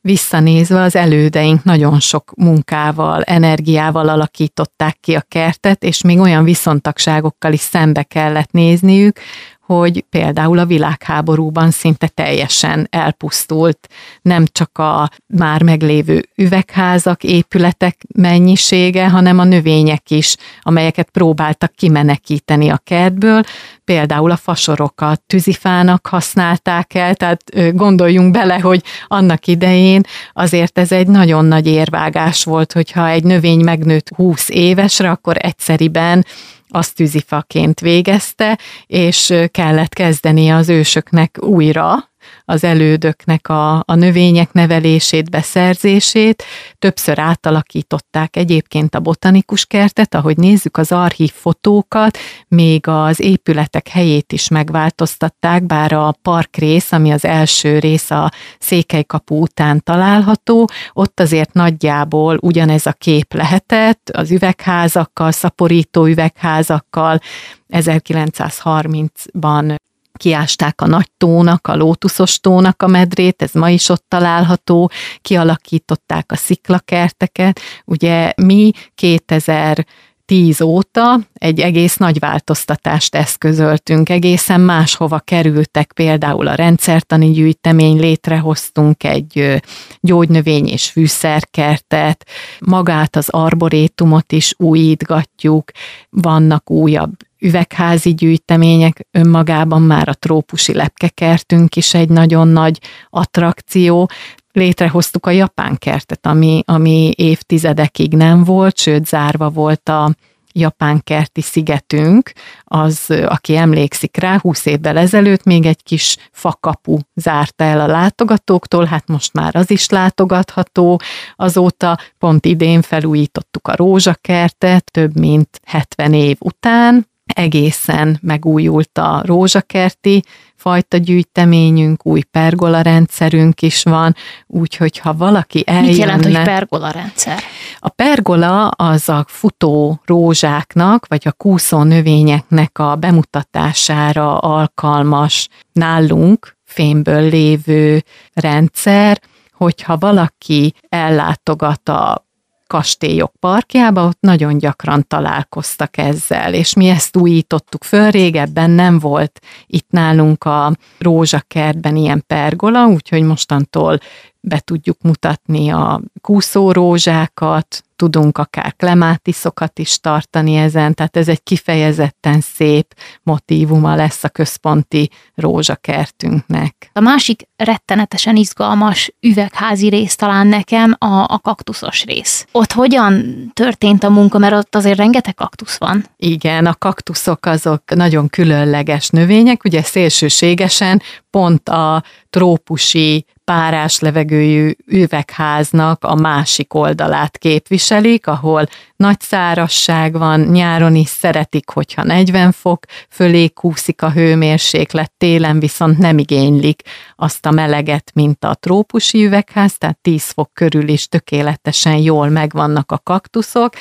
visszanézve az elődeink nagyon sok munkával, energiával alakították ki a kertet, és még olyan viszontagságokkal is szembe kellett nézniük, hogy például a világháborúban szinte teljesen elpusztult nem csak a már meglévő üvegházak, épületek mennyisége, hanem a növények is, amelyeket próbáltak kimenekíteni a kertből, például a fasorokat tűzifának használták el, tehát gondoljunk bele, hogy annak idején azért ez egy nagyon nagy érvágás volt, hogyha egy növény megnőtt 20 évesre, akkor egyszeriben azt tűzifaként végezte, és kellett kezdeni az ősöknek újra az elődöknek a, a növények nevelését, beszerzését. Többször átalakították egyébként a botanikus kertet, ahogy nézzük az archív fotókat, még az épületek helyét is megváltoztatták, bár a parkrész, ami az első rész a Székelykapu után található, ott azért nagyjából ugyanez a kép lehetett, az üvegházakkal, szaporító üvegházakkal, 1930-ban kiásták a nagy tónak, a lótuszos tónak a medrét, ez ma is ott található, kialakították a sziklakerteket. Ugye mi 2000 tíz óta egy egész nagy változtatást eszközöltünk, egészen máshova kerültek, például a rendszertani gyűjtemény, létrehoztunk egy gyógynövény és fűszerkertet, magát az arborétumot is újítgatjuk, vannak újabb üvegházi gyűjtemények, önmagában már a trópusi lepkekertünk is egy nagyon nagy attrakció, létrehoztuk a japán kertet, ami, ami évtizedekig nem volt, sőt zárva volt a japán kerti szigetünk, az, aki emlékszik rá, 20 évvel ezelőtt még egy kis fakapu zárta el a látogatóktól, hát most már az is látogatható. Azóta pont idén felújítottuk a rózsakertet, több mint 70 év után, egészen megújult a rózsakerti fajta gyűjteményünk, új pergola rendszerünk is van, úgyhogy ha valaki eljönne... Mit jelent, hogy pergola rendszer? A pergola az a futó rózsáknak, vagy a kúszó növényeknek a bemutatására alkalmas nálunk fémből lévő rendszer, hogyha valaki ellátogat a kastélyok parkjába, ott nagyon gyakran találkoztak ezzel, és mi ezt újítottuk föl, régebben nem volt itt nálunk a rózsakertben ilyen pergola, úgyhogy mostantól be tudjuk mutatni a kúszórózsákat, tudunk akár klemátiszokat is tartani ezen, tehát ez egy kifejezetten szép motívuma lesz a központi rózsakertünknek. A másik rettenetesen izgalmas üvegházi rész talán nekem a, a kaktuszos rész. Ott hogyan történt a munka, mert ott azért rengeteg kaktusz van. Igen, a kaktuszok azok nagyon különleges növények, ugye szélsőségesen pont a trópusi párás levegőjű üvegháznak a másik oldalát képviselik, ahol nagy szárasság van, nyáron is szeretik, hogyha 40 fok fölé kúszik a hőmérséklet, télen viszont nem igénylik azt a meleget, mint a trópusi üvegház, tehát 10 fok körül is tökéletesen jól megvannak a kaktuszok.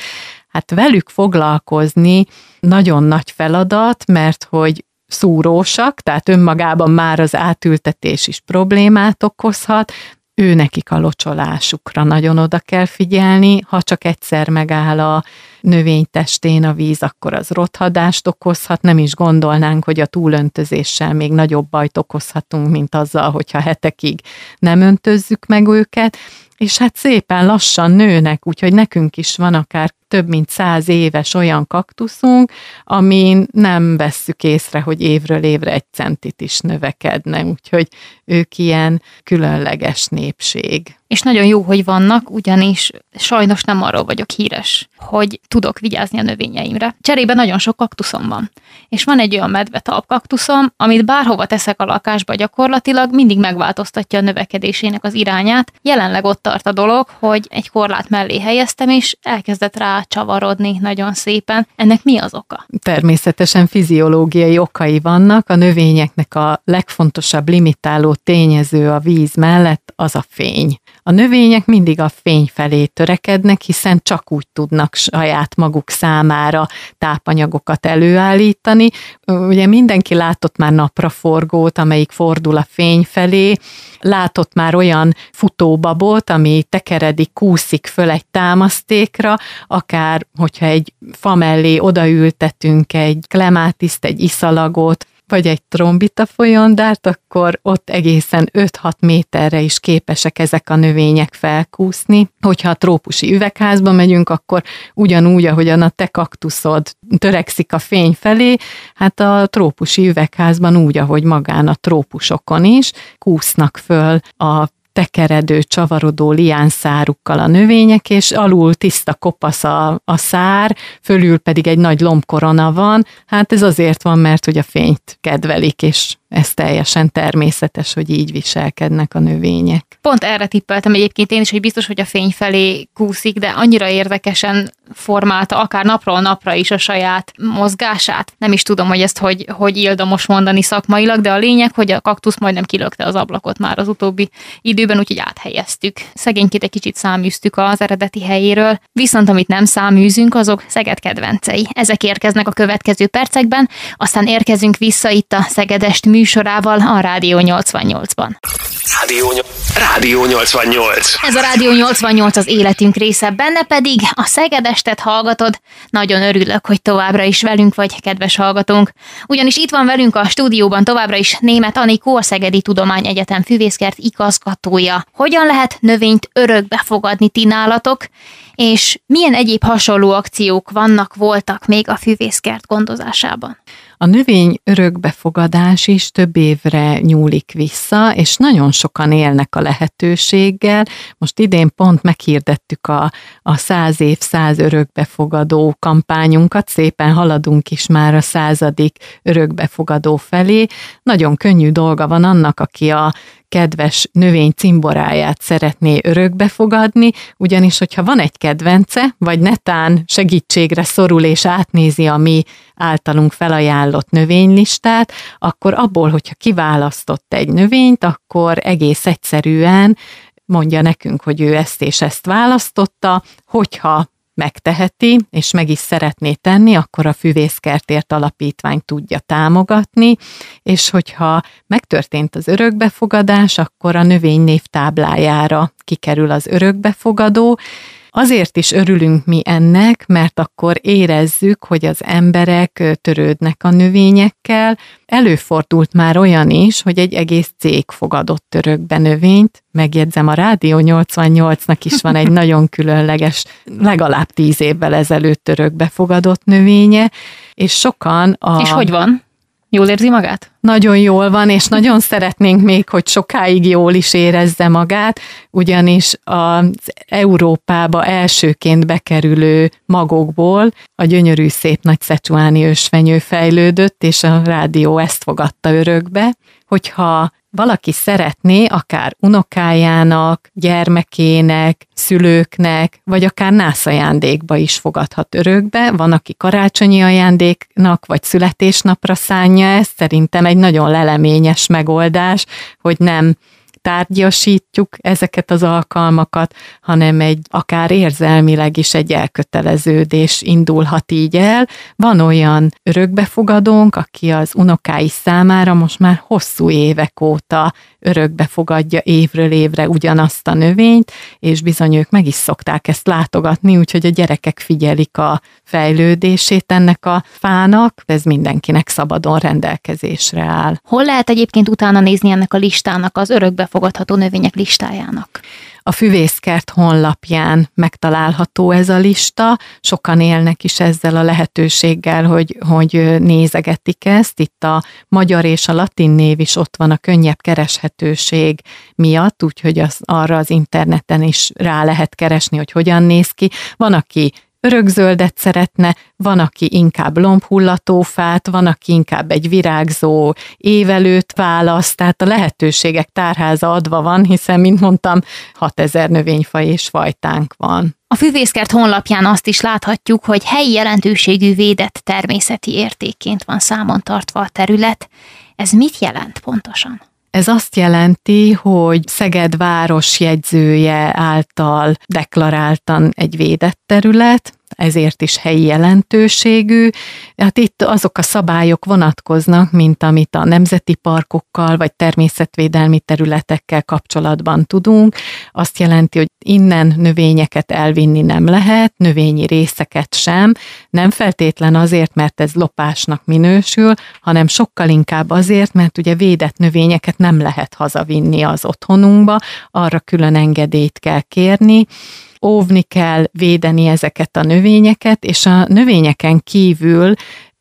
Hát velük foglalkozni nagyon nagy feladat, mert hogy szúrósak, tehát önmagában már az átültetés is problémát okozhat, ő nekik a locsolásukra nagyon oda kell figyelni, ha csak egyszer megáll a növénytestén a víz, akkor az rothadást okozhat, nem is gondolnánk, hogy a túlöntözéssel még nagyobb bajt okozhatunk, mint azzal, hogyha hetekig nem öntözzük meg őket, és hát szépen lassan nőnek, úgyhogy nekünk is van akár több mint száz éves olyan kaktuszunk, amin nem vesszük észre, hogy évről évre egy centit is növekedne, úgyhogy ők ilyen különleges népség. És nagyon jó, hogy vannak, ugyanis sajnos nem arról vagyok híres, hogy tudok vigyázni a növényeimre. Cserébe nagyon sok kaktuszom van. És van egy olyan medve kaktuszom, amit bárhova teszek a lakásba gyakorlatilag, mindig megváltoztatja a növekedésének az irányát. Jelenleg ott tart a dolog, hogy egy korlát mellé helyeztem, és elkezdett rá csavarodni nagyon szépen. Ennek mi az oka? Természetesen fiziológiai okai vannak. A növényeknek a legfontosabb limitáló tényező a víz mellett az a fény. A növények mindig a fény felé törekednek, hiszen csak úgy tudnak saját maguk számára tápanyagokat előállítani. Ugye mindenki látott már napraforgót, amelyik fordul a fény felé, látott már olyan futóbabot, ami tekeredik, kúszik föl egy támasztékra, akár hogyha egy fa mellé odaültetünk egy klemátiszt, egy iszalagot, vagy egy trombita folyondárt, akkor ott egészen 5-6 méterre is képesek ezek a növények felkúszni. Hogyha a trópusi üvegházba megyünk, akkor ugyanúgy, ahogyan a te kaktuszod törekszik a fény felé, hát a trópusi üvegházban úgy, ahogy magán a trópusokon is, kúsznak föl a tekeredő, csavarodó liánszárukkal a növények, és alul tiszta kopasz a, a szár, fölül pedig egy nagy lombkorona van. Hát ez azért van, mert hogy a fényt kedvelik, és ez teljesen természetes, hogy így viselkednek a növények. Pont erre tippeltem egyébként én is, hogy biztos, hogy a fény felé kúszik, de annyira érdekesen formálta, akár napról napra is a saját mozgását. Nem is tudom, hogy ezt hogy, hogy ildomos mondani szakmailag, de a lényeg, hogy a kaktusz majdnem kilökte az ablakot már az utóbbi időben, úgyhogy áthelyeztük. Szegényként egy kicsit száműztük az eredeti helyéről, viszont amit nem száműzünk, azok Szeged kedvencei. Ezek érkeznek a következő percekben, aztán érkezünk vissza itt a Szegedest műsorával a Rádió 88-ban. Rádió, Rádió 88. Ez a Rádió 88 az életünk része, benne pedig a Szegedestet hallgatod. Nagyon örülök, hogy továbbra is velünk vagy, kedves hallgatónk. Ugyanis itt van velünk a stúdióban továbbra is német Anikó, a Szegedi Tudományegyetem füvészkert igazgatója. Hogyan lehet növényt örökbe fogadni ti nálatok, és milyen egyéb hasonló akciók vannak, voltak még a füvészkert gondozásában? A növény örökbefogadás is több évre nyúlik vissza, és nagyon sokan élnek a lehetőséggel. Most idén pont meghirdettük a, a száz év, száz örökbefogadó kampányunkat, szépen haladunk is már a századik örökbefogadó felé. Nagyon könnyű dolga van annak, aki a kedves növény cimboráját szeretné örökbe fogadni, ugyanis, hogyha van egy kedvence, vagy netán segítségre szorul és átnézi a mi általunk felajánlott növénylistát, akkor abból, hogyha kiválasztott egy növényt, akkor egész egyszerűen mondja nekünk, hogy ő ezt és ezt választotta, hogyha megteheti, és meg is szeretné tenni, akkor a Füvészkertért Alapítvány tudja támogatni, és hogyha megtörtént az örökbefogadás, akkor a növénynév táblájára kikerül az örökbefogadó, Azért is örülünk mi ennek, mert akkor érezzük, hogy az emberek törődnek a növényekkel. Előfordult már olyan is, hogy egy egész cég fogadott örökbe növényt. Megjegyzem, a Rádió 88-nak is van egy nagyon különleges, legalább tíz évvel ezelőtt örökbe fogadott növénye, és sokan a... És hogy van? Jól érzi magát? Nagyon jól van, és nagyon szeretnénk még, hogy sokáig jól is érezze magát, ugyanis az Európába elsőként bekerülő magokból a gyönyörű szép nagy szecsuáni ősfenyő fejlődött, és a rádió ezt fogadta örökbe, hogyha valaki szeretné, akár unokájának, gyermekének, szülőknek, vagy akár nász ajándékba is fogadhat örökbe. Van, aki karácsonyi ajándéknak, vagy születésnapra szánja ezt. Szerintem egy nagyon leleményes megoldás, hogy nem tárgyasítjuk ezeket az alkalmakat, hanem egy akár érzelmileg is egy elköteleződés indulhat így el. Van olyan örökbefogadónk, aki az unokái számára most már hosszú évek óta örökbe fogadja évről évre ugyanazt a növényt, és bizony ők meg is szokták ezt látogatni, úgyhogy a gyerekek figyelik a fejlődését ennek a fának, ez mindenkinek szabadon rendelkezésre áll. Hol lehet egyébként utána nézni ennek a listának, az örökbefogadható növények listájának? A füvészkert honlapján megtalálható ez a lista, sokan élnek is ezzel a lehetőséggel, hogy, hogy nézegetik ezt. Itt a magyar és a latin név is ott van a könnyebb kereshetőség miatt, úgyhogy az, arra az interneten is rá lehet keresni, hogy hogyan néz ki. Van, aki örökzöldet szeretne, van, aki inkább lombhullatófát, van, aki inkább egy virágzó évelőt választ, tehát a lehetőségek tárháza adva van, hiszen, mint mondtam, 6000 növényfaj és fajtánk van. A füvészkert honlapján azt is láthatjuk, hogy helyi jelentőségű védett természeti értékként van számon tartva a terület. Ez mit jelent pontosan? Ez azt jelenti, hogy Szeged város jegyzője által deklaráltan egy védett terület, ezért is helyi jelentőségű. Hát itt azok a szabályok vonatkoznak, mint amit a nemzeti parkokkal vagy természetvédelmi területekkel kapcsolatban tudunk. Azt jelenti, hogy innen növényeket elvinni nem lehet, növényi részeket sem, nem feltétlen azért, mert ez lopásnak minősül, hanem sokkal inkább azért, mert ugye védett növényeket nem lehet hazavinni az otthonunkba, arra külön engedélyt kell kérni, óvni kell, védeni ezeket a növényeket, és a növényeken kívül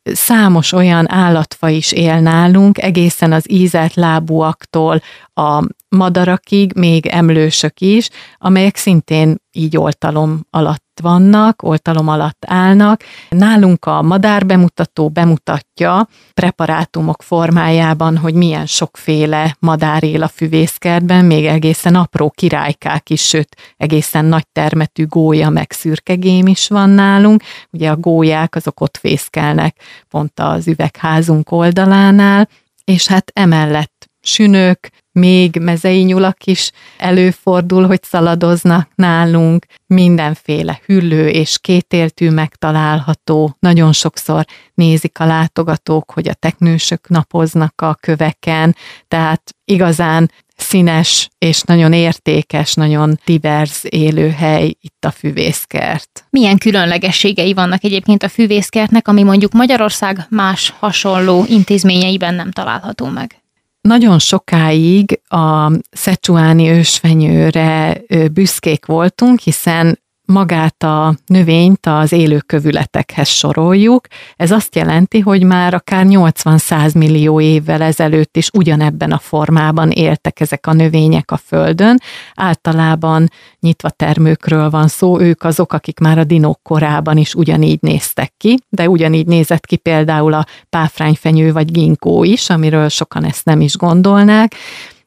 számos olyan állatfa is él nálunk, egészen az ízelt lábúaktól a madarakig, még emlősök is, amelyek szintén így oltalom alatt vannak, oltalom alatt állnak. Nálunk a madár bemutató bemutatja preparátumok formájában, hogy milyen sokféle madár él a füvészkertben, még egészen apró királykák is, sőt, egészen nagy termetű gólya meg szürkegém is van nálunk. Ugye a gólyák azok ott fészkelnek pont az üvegházunk oldalánál, és hát emellett sünök, még mezei nyulak is előfordul, hogy szaladoznak nálunk, mindenféle hüllő és kétéltű megtalálható. Nagyon sokszor nézik a látogatók, hogy a teknősök napoznak a köveken, tehát igazán színes és nagyon értékes, nagyon divers élőhely itt a füvészkert. Milyen különlegességei vannak egyébként a füvészkertnek, ami mondjuk Magyarország más hasonló intézményeiben nem található meg? Nagyon sokáig a szecsuáni ősfenyőre büszkék voltunk, hiszen magát a növényt az élőkövületekhez soroljuk. Ez azt jelenti, hogy már akár 80-100 millió évvel ezelőtt is ugyanebben a formában éltek ezek a növények a Földön. Általában nyitva termőkről van szó, ők azok, akik már a dinók korában is ugyanígy néztek ki, de ugyanígy nézett ki például a páfrányfenyő vagy ginkó is, amiről sokan ezt nem is gondolnák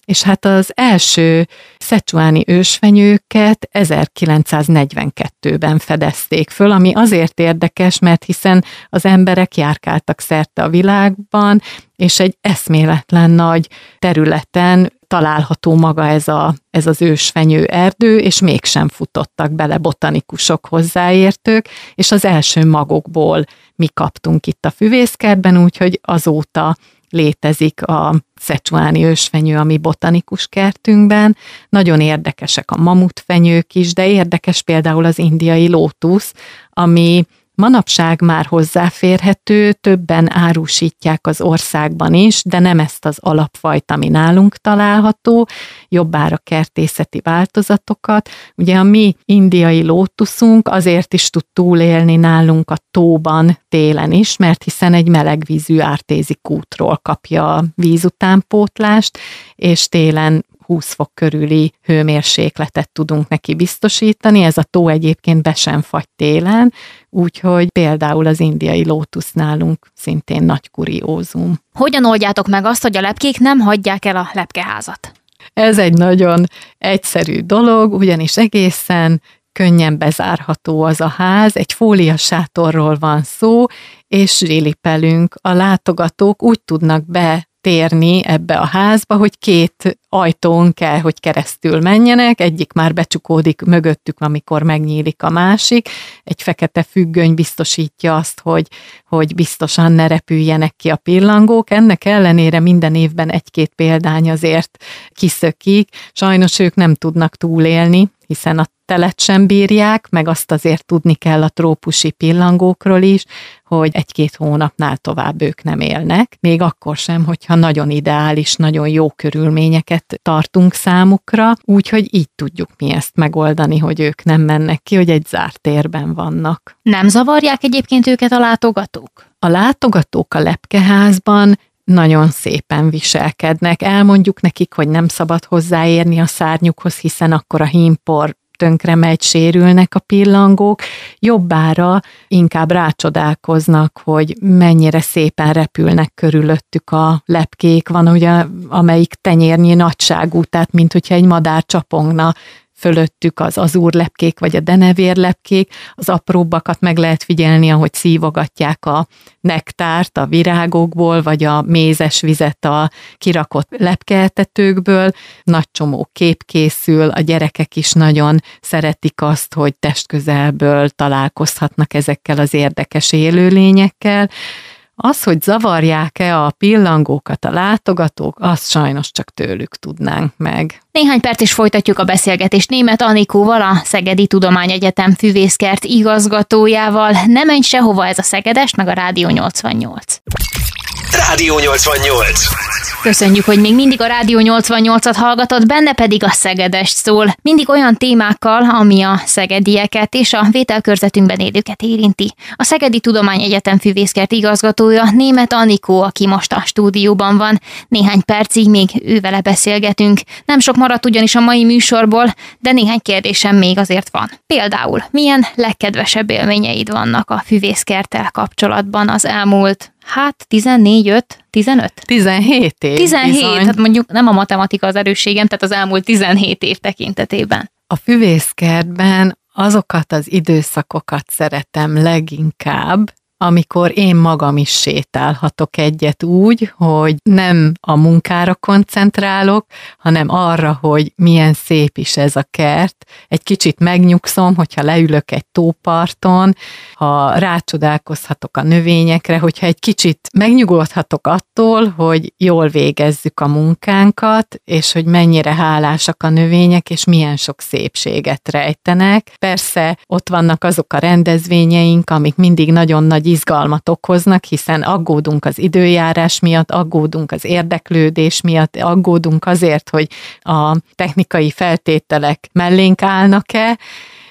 és hát az első szecsuáni ősfenyőket 1942-ben fedezték föl, ami azért érdekes, mert hiszen az emberek járkáltak szerte a világban, és egy eszméletlen nagy területen található maga ez, a, ez az ősfenyő erdő, és mégsem futottak bele botanikusok hozzáértők, és az első magokból mi kaptunk itt a füvészkertben, úgyhogy azóta létezik a szecsuáni ősfenyő a mi botanikus kertünkben. Nagyon érdekesek a mamutfenyők is, de érdekes például az indiai lótusz, ami Manapság már hozzáférhető, többen árusítják az országban is, de nem ezt az alapfajt, ami nálunk található, jobbára kertészeti változatokat. Ugye a mi indiai lótuszunk azért is tud túlélni nálunk a tóban télen is, mert hiszen egy melegvízű ártézi kútról kapja vízutánpótlást, és télen 20 fok körüli hőmérsékletet tudunk neki biztosítani, ez a tó egyébként be sem fagy télen, úgyhogy például az indiai lótusz nálunk szintén nagy kuriózum. Hogyan oldjátok meg azt, hogy a lepkék nem hagyják el a lepkeházat? Ez egy nagyon egyszerű dolog, ugyanis egészen könnyen bezárható az a ház, egy fóliasátorról van szó, és zsilipelünk. A látogatók úgy tudnak be térni ebbe a házba, hogy két ajtón kell, hogy keresztül menjenek, egyik már becsukódik mögöttük, amikor megnyílik a másik, egy fekete függöny biztosítja azt, hogy, hogy biztosan ne repüljenek ki a pillangók, ennek ellenére minden évben egy-két példány azért kiszökik, sajnos ők nem tudnak túlélni, hiszen a telet sem bírják, meg azt azért tudni kell a trópusi pillangókról is, hogy egy-két hónapnál tovább ők nem élnek, még akkor sem, hogyha nagyon ideális, nagyon jó körülményeket tartunk számukra, úgyhogy így tudjuk mi ezt megoldani, hogy ők nem mennek ki, hogy egy zárt térben vannak. Nem zavarják egyébként őket a látogatók? A látogatók a lepkeházban nagyon szépen viselkednek. Elmondjuk nekik, hogy nem szabad hozzáérni a szárnyukhoz, hiszen akkor a hímpor tönkre megy, sérülnek a pillangók, jobbára inkább rácsodálkoznak, hogy mennyire szépen repülnek körülöttük a lepkék. Van ugye, amelyik tenyérnyi nagyságú, tehát mint hogyha egy madár csapongna fölöttük az azúrlepkék vagy a denevérlepkék, az apróbbakat meg lehet figyelni, ahogy szívogatják a nektárt a virágokból, vagy a mézes vizet a kirakott lepkeeltetőkből. Nagy csomó kép készül, a gyerekek is nagyon szeretik azt, hogy testközelből találkozhatnak ezekkel az érdekes élőlényekkel. Az, hogy zavarják-e a pillangókat a látogatók, azt sajnos csak tőlük tudnánk meg. Néhány perc is folytatjuk a beszélgetést német Anikóval, a Szegedi Tudományegyetem füvészkert igazgatójával. Ne menj sehova ez a Szegedes, meg a Rádió 88. Rádió 88. Köszönjük, hogy még mindig a Rádió 88-at hallgatod, benne pedig a Szegedes szól. Mindig olyan témákkal, ami a szegedieket és a vételkörzetünkben élőket érinti. A Szegedi Tudományegyetem füvészkert igazgatója német Anikó, aki most a stúdióban van. Néhány percig még ővele beszélgetünk. Nem sok maradt ugyanis a mai műsorból, de néhány kérdésem még azért van. Például, milyen legkedvesebb élményeid vannak a füvészkerttel kapcsolatban az elmúlt Hát 14, 5, 15? 17 év. 17, bizony. hát mondjuk nem a matematika az erősségem, tehát az elmúlt 17 év tekintetében. A füvészkertben azokat az időszakokat szeretem leginkább, amikor én magam is sétálhatok egyet úgy, hogy nem a munkára koncentrálok, hanem arra, hogy milyen szép is ez a kert. Egy kicsit megnyugszom, hogyha leülök egy tóparton, ha rácsodálkozhatok a növényekre, hogyha egy kicsit megnyugodhatok attól, hogy jól végezzük a munkánkat, és hogy mennyire hálásak a növények, és milyen sok szépséget rejtenek. Persze ott vannak azok a rendezvényeink, amik mindig nagyon nagy izgalmat okoznak, hiszen aggódunk az időjárás miatt, aggódunk az érdeklődés miatt, aggódunk azért, hogy a technikai feltételek mellénk állnak-e,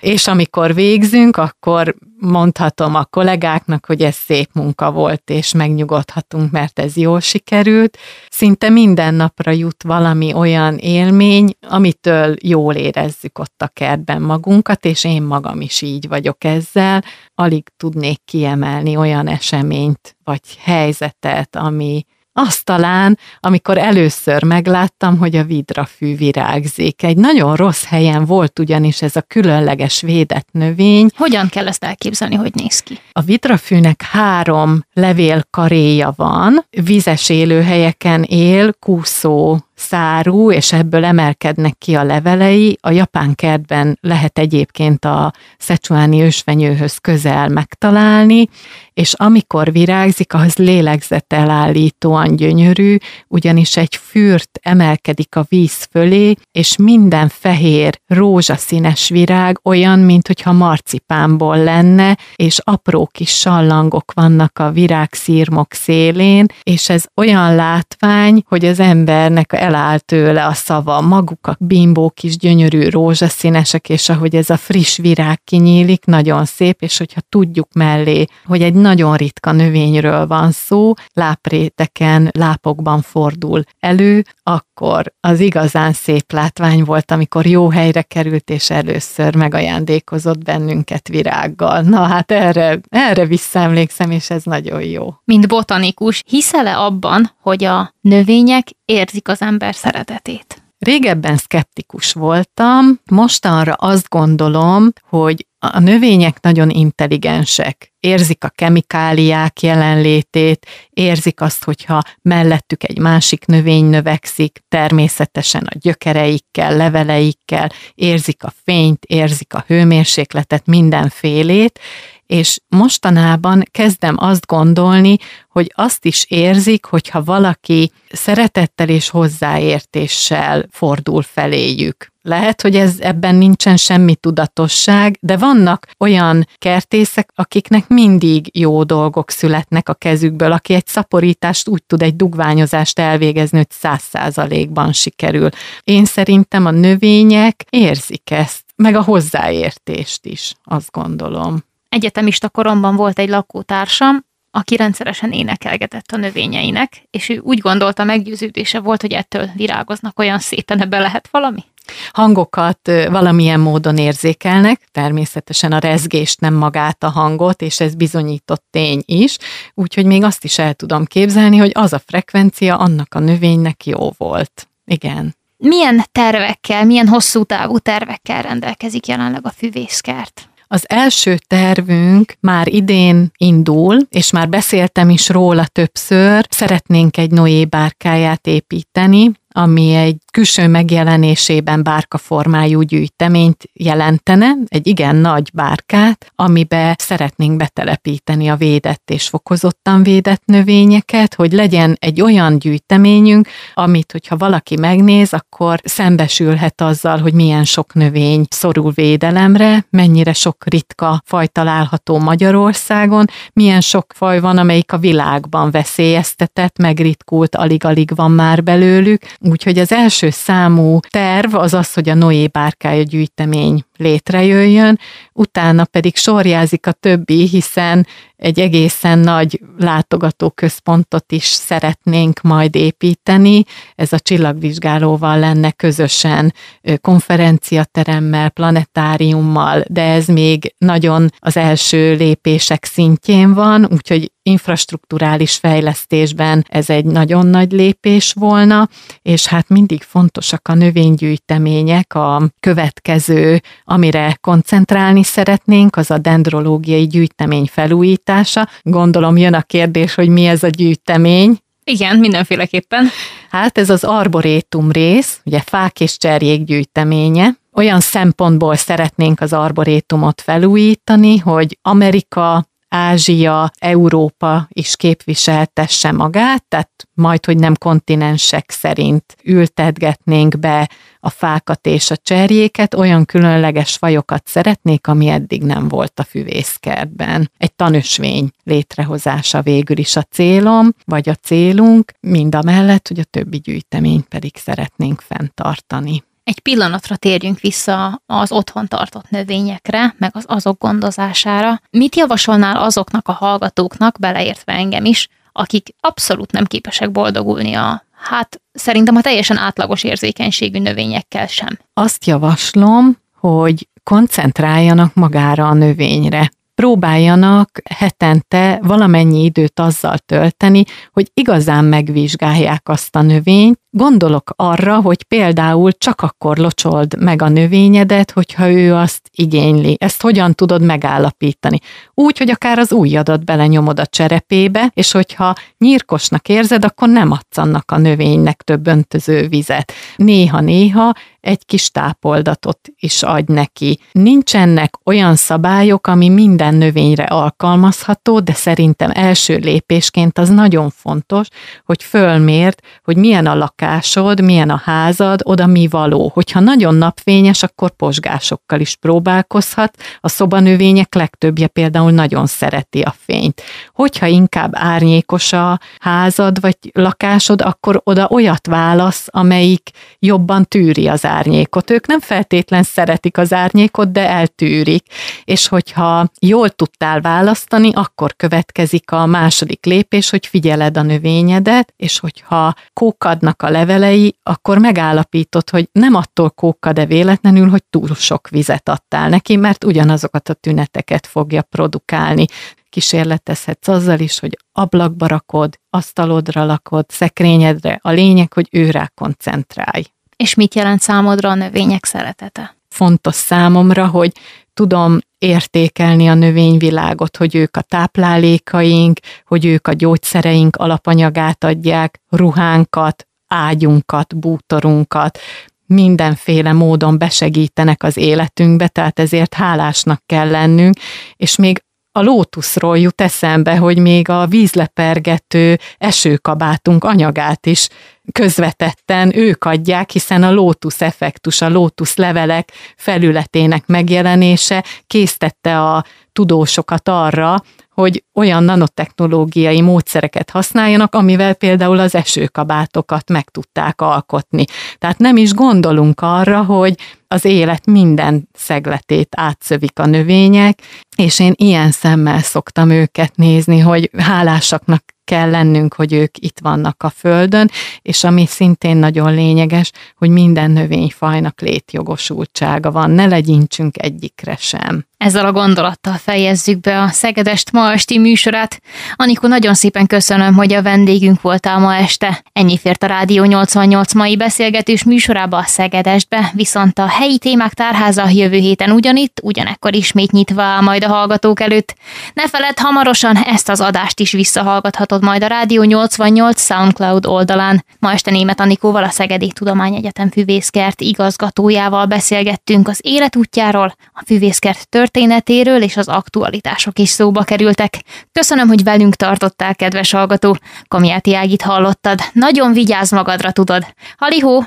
és amikor végzünk, akkor mondhatom a kollégáknak, hogy ez szép munka volt, és megnyugodhatunk, mert ez jól sikerült. Szinte minden napra jut valami olyan élmény, amitől jól érezzük ott a kertben magunkat, és én magam is így vagyok ezzel. Alig tudnék kiemelni olyan eseményt, vagy helyzetet, ami, azt talán, amikor először megláttam, hogy a vidrafű virágzik. Egy nagyon rossz helyen volt ugyanis ez a különleges védett növény. Hogyan kell ezt elképzelni, hogy néz ki? A vidrafűnek három levélkaréja van, vizes élőhelyeken él, kúszó szárú, és ebből emelkednek ki a levelei. A japán kertben lehet egyébként a szecsuáni ősvenyőhöz közel megtalálni, és amikor virágzik, az lélegzetelállítóan gyönyörű, ugyanis egy fürt emelkedik a víz fölé, és minden fehér, rózsaszínes virág olyan, mintha marcipánból lenne, és apró kis sallangok vannak a virágszírmok szélén, és ez olyan látvány, hogy az embernek eláll tőle a szava, maguk a bimbók is gyönyörű rózsaszínesek, és ahogy ez a friss virág kinyílik, nagyon szép, és hogyha tudjuk mellé, hogy egy nagyon ritka növényről van szó, lápréteken, lápokban fordul elő, akkor az igazán szép látvány volt, amikor jó helyre került, és először megajándékozott bennünket virággal. Na hát erre, erre visszaemlékszem, és ez nagyon jó. Mint botanikus, hiszel-e abban, hogy a növények érzik az ember szeretetét? Régebben szkeptikus voltam, mostanra azt gondolom, hogy a növények nagyon intelligensek, érzik a kemikáliák jelenlétét, érzik azt, hogyha mellettük egy másik növény növekszik, természetesen a gyökereikkel, leveleikkel, érzik a fényt, érzik a hőmérsékletet, mindenfélét, és mostanában kezdem azt gondolni, hogy azt is érzik, hogyha valaki szeretettel és hozzáértéssel fordul feléjük. Lehet, hogy ez ebben nincsen semmi tudatosság, de vannak olyan kertészek, akiknek mindig jó dolgok születnek a kezükből, aki egy szaporítást úgy tud egy dugványozást elvégezni, hogy száz százalékban sikerül. Én szerintem a növények érzik ezt, meg a hozzáértést is, azt gondolom egyetemista koromban volt egy lakótársam, aki rendszeresen énekelgetett a növényeinek, és ő úgy gondolta, meggyőződése volt, hogy ettől virágoznak olyan szépen, ebbe lehet valami? Hangokat valamilyen módon érzékelnek, természetesen a rezgést, nem magát a hangot, és ez bizonyított tény is, úgyhogy még azt is el tudom képzelni, hogy az a frekvencia annak a növénynek jó volt. Igen. Milyen tervekkel, milyen hosszú távú tervekkel rendelkezik jelenleg a füvészkert? Az első tervünk már idén indul, és már beszéltem is róla többször, szeretnénk egy Noé bárkáját építeni, ami egy külső megjelenésében bárka formájú gyűjteményt jelentene, egy igen nagy bárkát, amibe szeretnénk betelepíteni a védett és fokozottan védett növényeket, hogy legyen egy olyan gyűjteményünk, amit, hogyha valaki megnéz, akkor szembesülhet azzal, hogy milyen sok növény szorul védelemre, mennyire sok ritka faj található Magyarországon, milyen sok faj van, amelyik a világban veszélyeztetett, megritkult, alig-alig van már belőlük, úgyhogy az első számú terv az az, hogy a Noé bárkája gyűjtemény létrejöjjön, utána pedig sorjázik a többi, hiszen egy egészen nagy látogatóközpontot is szeretnénk majd építeni. Ez a csillagvizsgálóval lenne közösen konferenciateremmel, planetáriummal, de ez még nagyon az első lépések szintjén van, úgyhogy infrastruktúrális fejlesztésben ez egy nagyon nagy lépés volna, és hát mindig fontosak a növénygyűjtemények, a következő, amire koncentrálni szeretnénk, az a dendrológiai gyűjtemény felújítása. Gondolom jön a kérdés, hogy mi ez a gyűjtemény, igen, mindenféleképpen. Hát ez az arborétum rész, ugye fák és cserjék gyűjteménye. Olyan szempontból szeretnénk az arborétumot felújítani, hogy Amerika, Ázsia, Európa is képviseltesse magát, tehát majd, hogy nem kontinensek szerint ültetgetnénk be a fákat és a cserjéket, olyan különleges fajokat szeretnék, ami eddig nem volt a füvészkertben. Egy tanösvény létrehozása végül is a célom, vagy a célunk, mind a mellett, hogy a többi gyűjteményt pedig szeretnénk fenntartani. Egy pillanatra térjünk vissza az otthon tartott növényekre, meg az azok gondozására. Mit javasolnál azoknak a hallgatóknak, beleértve engem is, akik abszolút nem képesek boldogulni a, hát szerintem a teljesen átlagos érzékenységű növényekkel sem? Azt javaslom, hogy koncentráljanak magára a növényre próbáljanak hetente valamennyi időt azzal tölteni, hogy igazán megvizsgálják azt a növényt. Gondolok arra, hogy például csak akkor locsold meg a növényedet, hogyha ő azt igényli. Ezt hogyan tudod megállapítani? Úgy, hogy akár az ujjadat belenyomod a cserepébe, és hogyha nyírkosnak érzed, akkor nem adsz annak a növénynek több öntöző vizet. Néha-néha egy kis tápoldatot is adj neki. Nincsenek olyan szabályok, ami minden növényre alkalmazható, de szerintem első lépésként az nagyon fontos, hogy fölmért, hogy milyen a lakásod, milyen a házad, oda mi való. Hogyha nagyon napfényes, akkor posgásokkal is próbálkozhat. A szobanövények legtöbbje például nagyon szereti a fényt. Hogyha inkább árnyékos a házad vagy lakásod, akkor oda olyat válasz, amelyik jobban tűri az árnyékot. Ők nem feltétlen szeretik az árnyékot, de eltűrik. És hogyha jól tudtál választani, akkor következik a második lépés, hogy figyeled a növényedet, és hogyha kókadnak a levelei, akkor megállapítod, hogy nem attól kókad de véletlenül, hogy túl sok vizet adtál neki, mert ugyanazokat a tüneteket fogja produkálni kísérletezhetsz azzal is, hogy ablakba rakod, asztalodra lakod, szekrényedre. A lényeg, hogy őrá koncentrálj. És mit jelent számodra a növények szeretete? Fontos számomra, hogy tudom értékelni a növényvilágot, hogy ők a táplálékaink, hogy ők a gyógyszereink alapanyagát adják, ruhánkat, ágyunkat, bútorunkat, mindenféle módon besegítenek az életünkbe, tehát ezért hálásnak kell lennünk, és még a lótuszról jut eszembe, hogy még a vízlepergető esőkabátunk anyagát is közvetetten ők adják, hiszen a lótusz effektus, a lótusz levelek felületének megjelenése késztette a tudósokat arra, hogy olyan nanotechnológiai módszereket használjanak, amivel például az esőkabátokat meg tudták alkotni. Tehát nem is gondolunk arra, hogy az élet minden szegletét átszövik a növények, és én ilyen szemmel szoktam őket nézni, hogy hálásaknak kell lennünk, hogy ők itt vannak a Földön, és ami szintén nagyon lényeges, hogy minden növényfajnak létjogosultsága van, ne legyintsünk egyikre sem. Ezzel a gondolattal fejezzük be a Szegedest ma esti műsorát. Anikó, nagyon szépen köszönöm, hogy a vendégünk voltál ma este. Ennyi fért a Rádió 88 mai beszélgetős műsorába a Szegedestbe, viszont a helyi témák tárháza jövő héten ugyanitt, ugyanekkor ismét nyitva áll majd a hallgatók előtt. Ne feledd, hamarosan ezt az adást is visszahallgathatod majd a Rádió 88 SoundCloud oldalán. Ma este német Anikóval a Szegedi Tudományegyetem füvészkert igazgatójával beszélgettünk az életútjáról, a füvészkert történetéről és az aktualitások is szóba kerültek. Köszönöm, hogy velünk tartottál, kedves hallgató. Kamiáti Ágit hallottad. Nagyon vigyázz magadra, tudod. Halihó!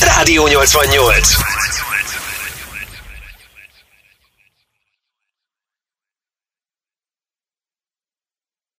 Rádió 88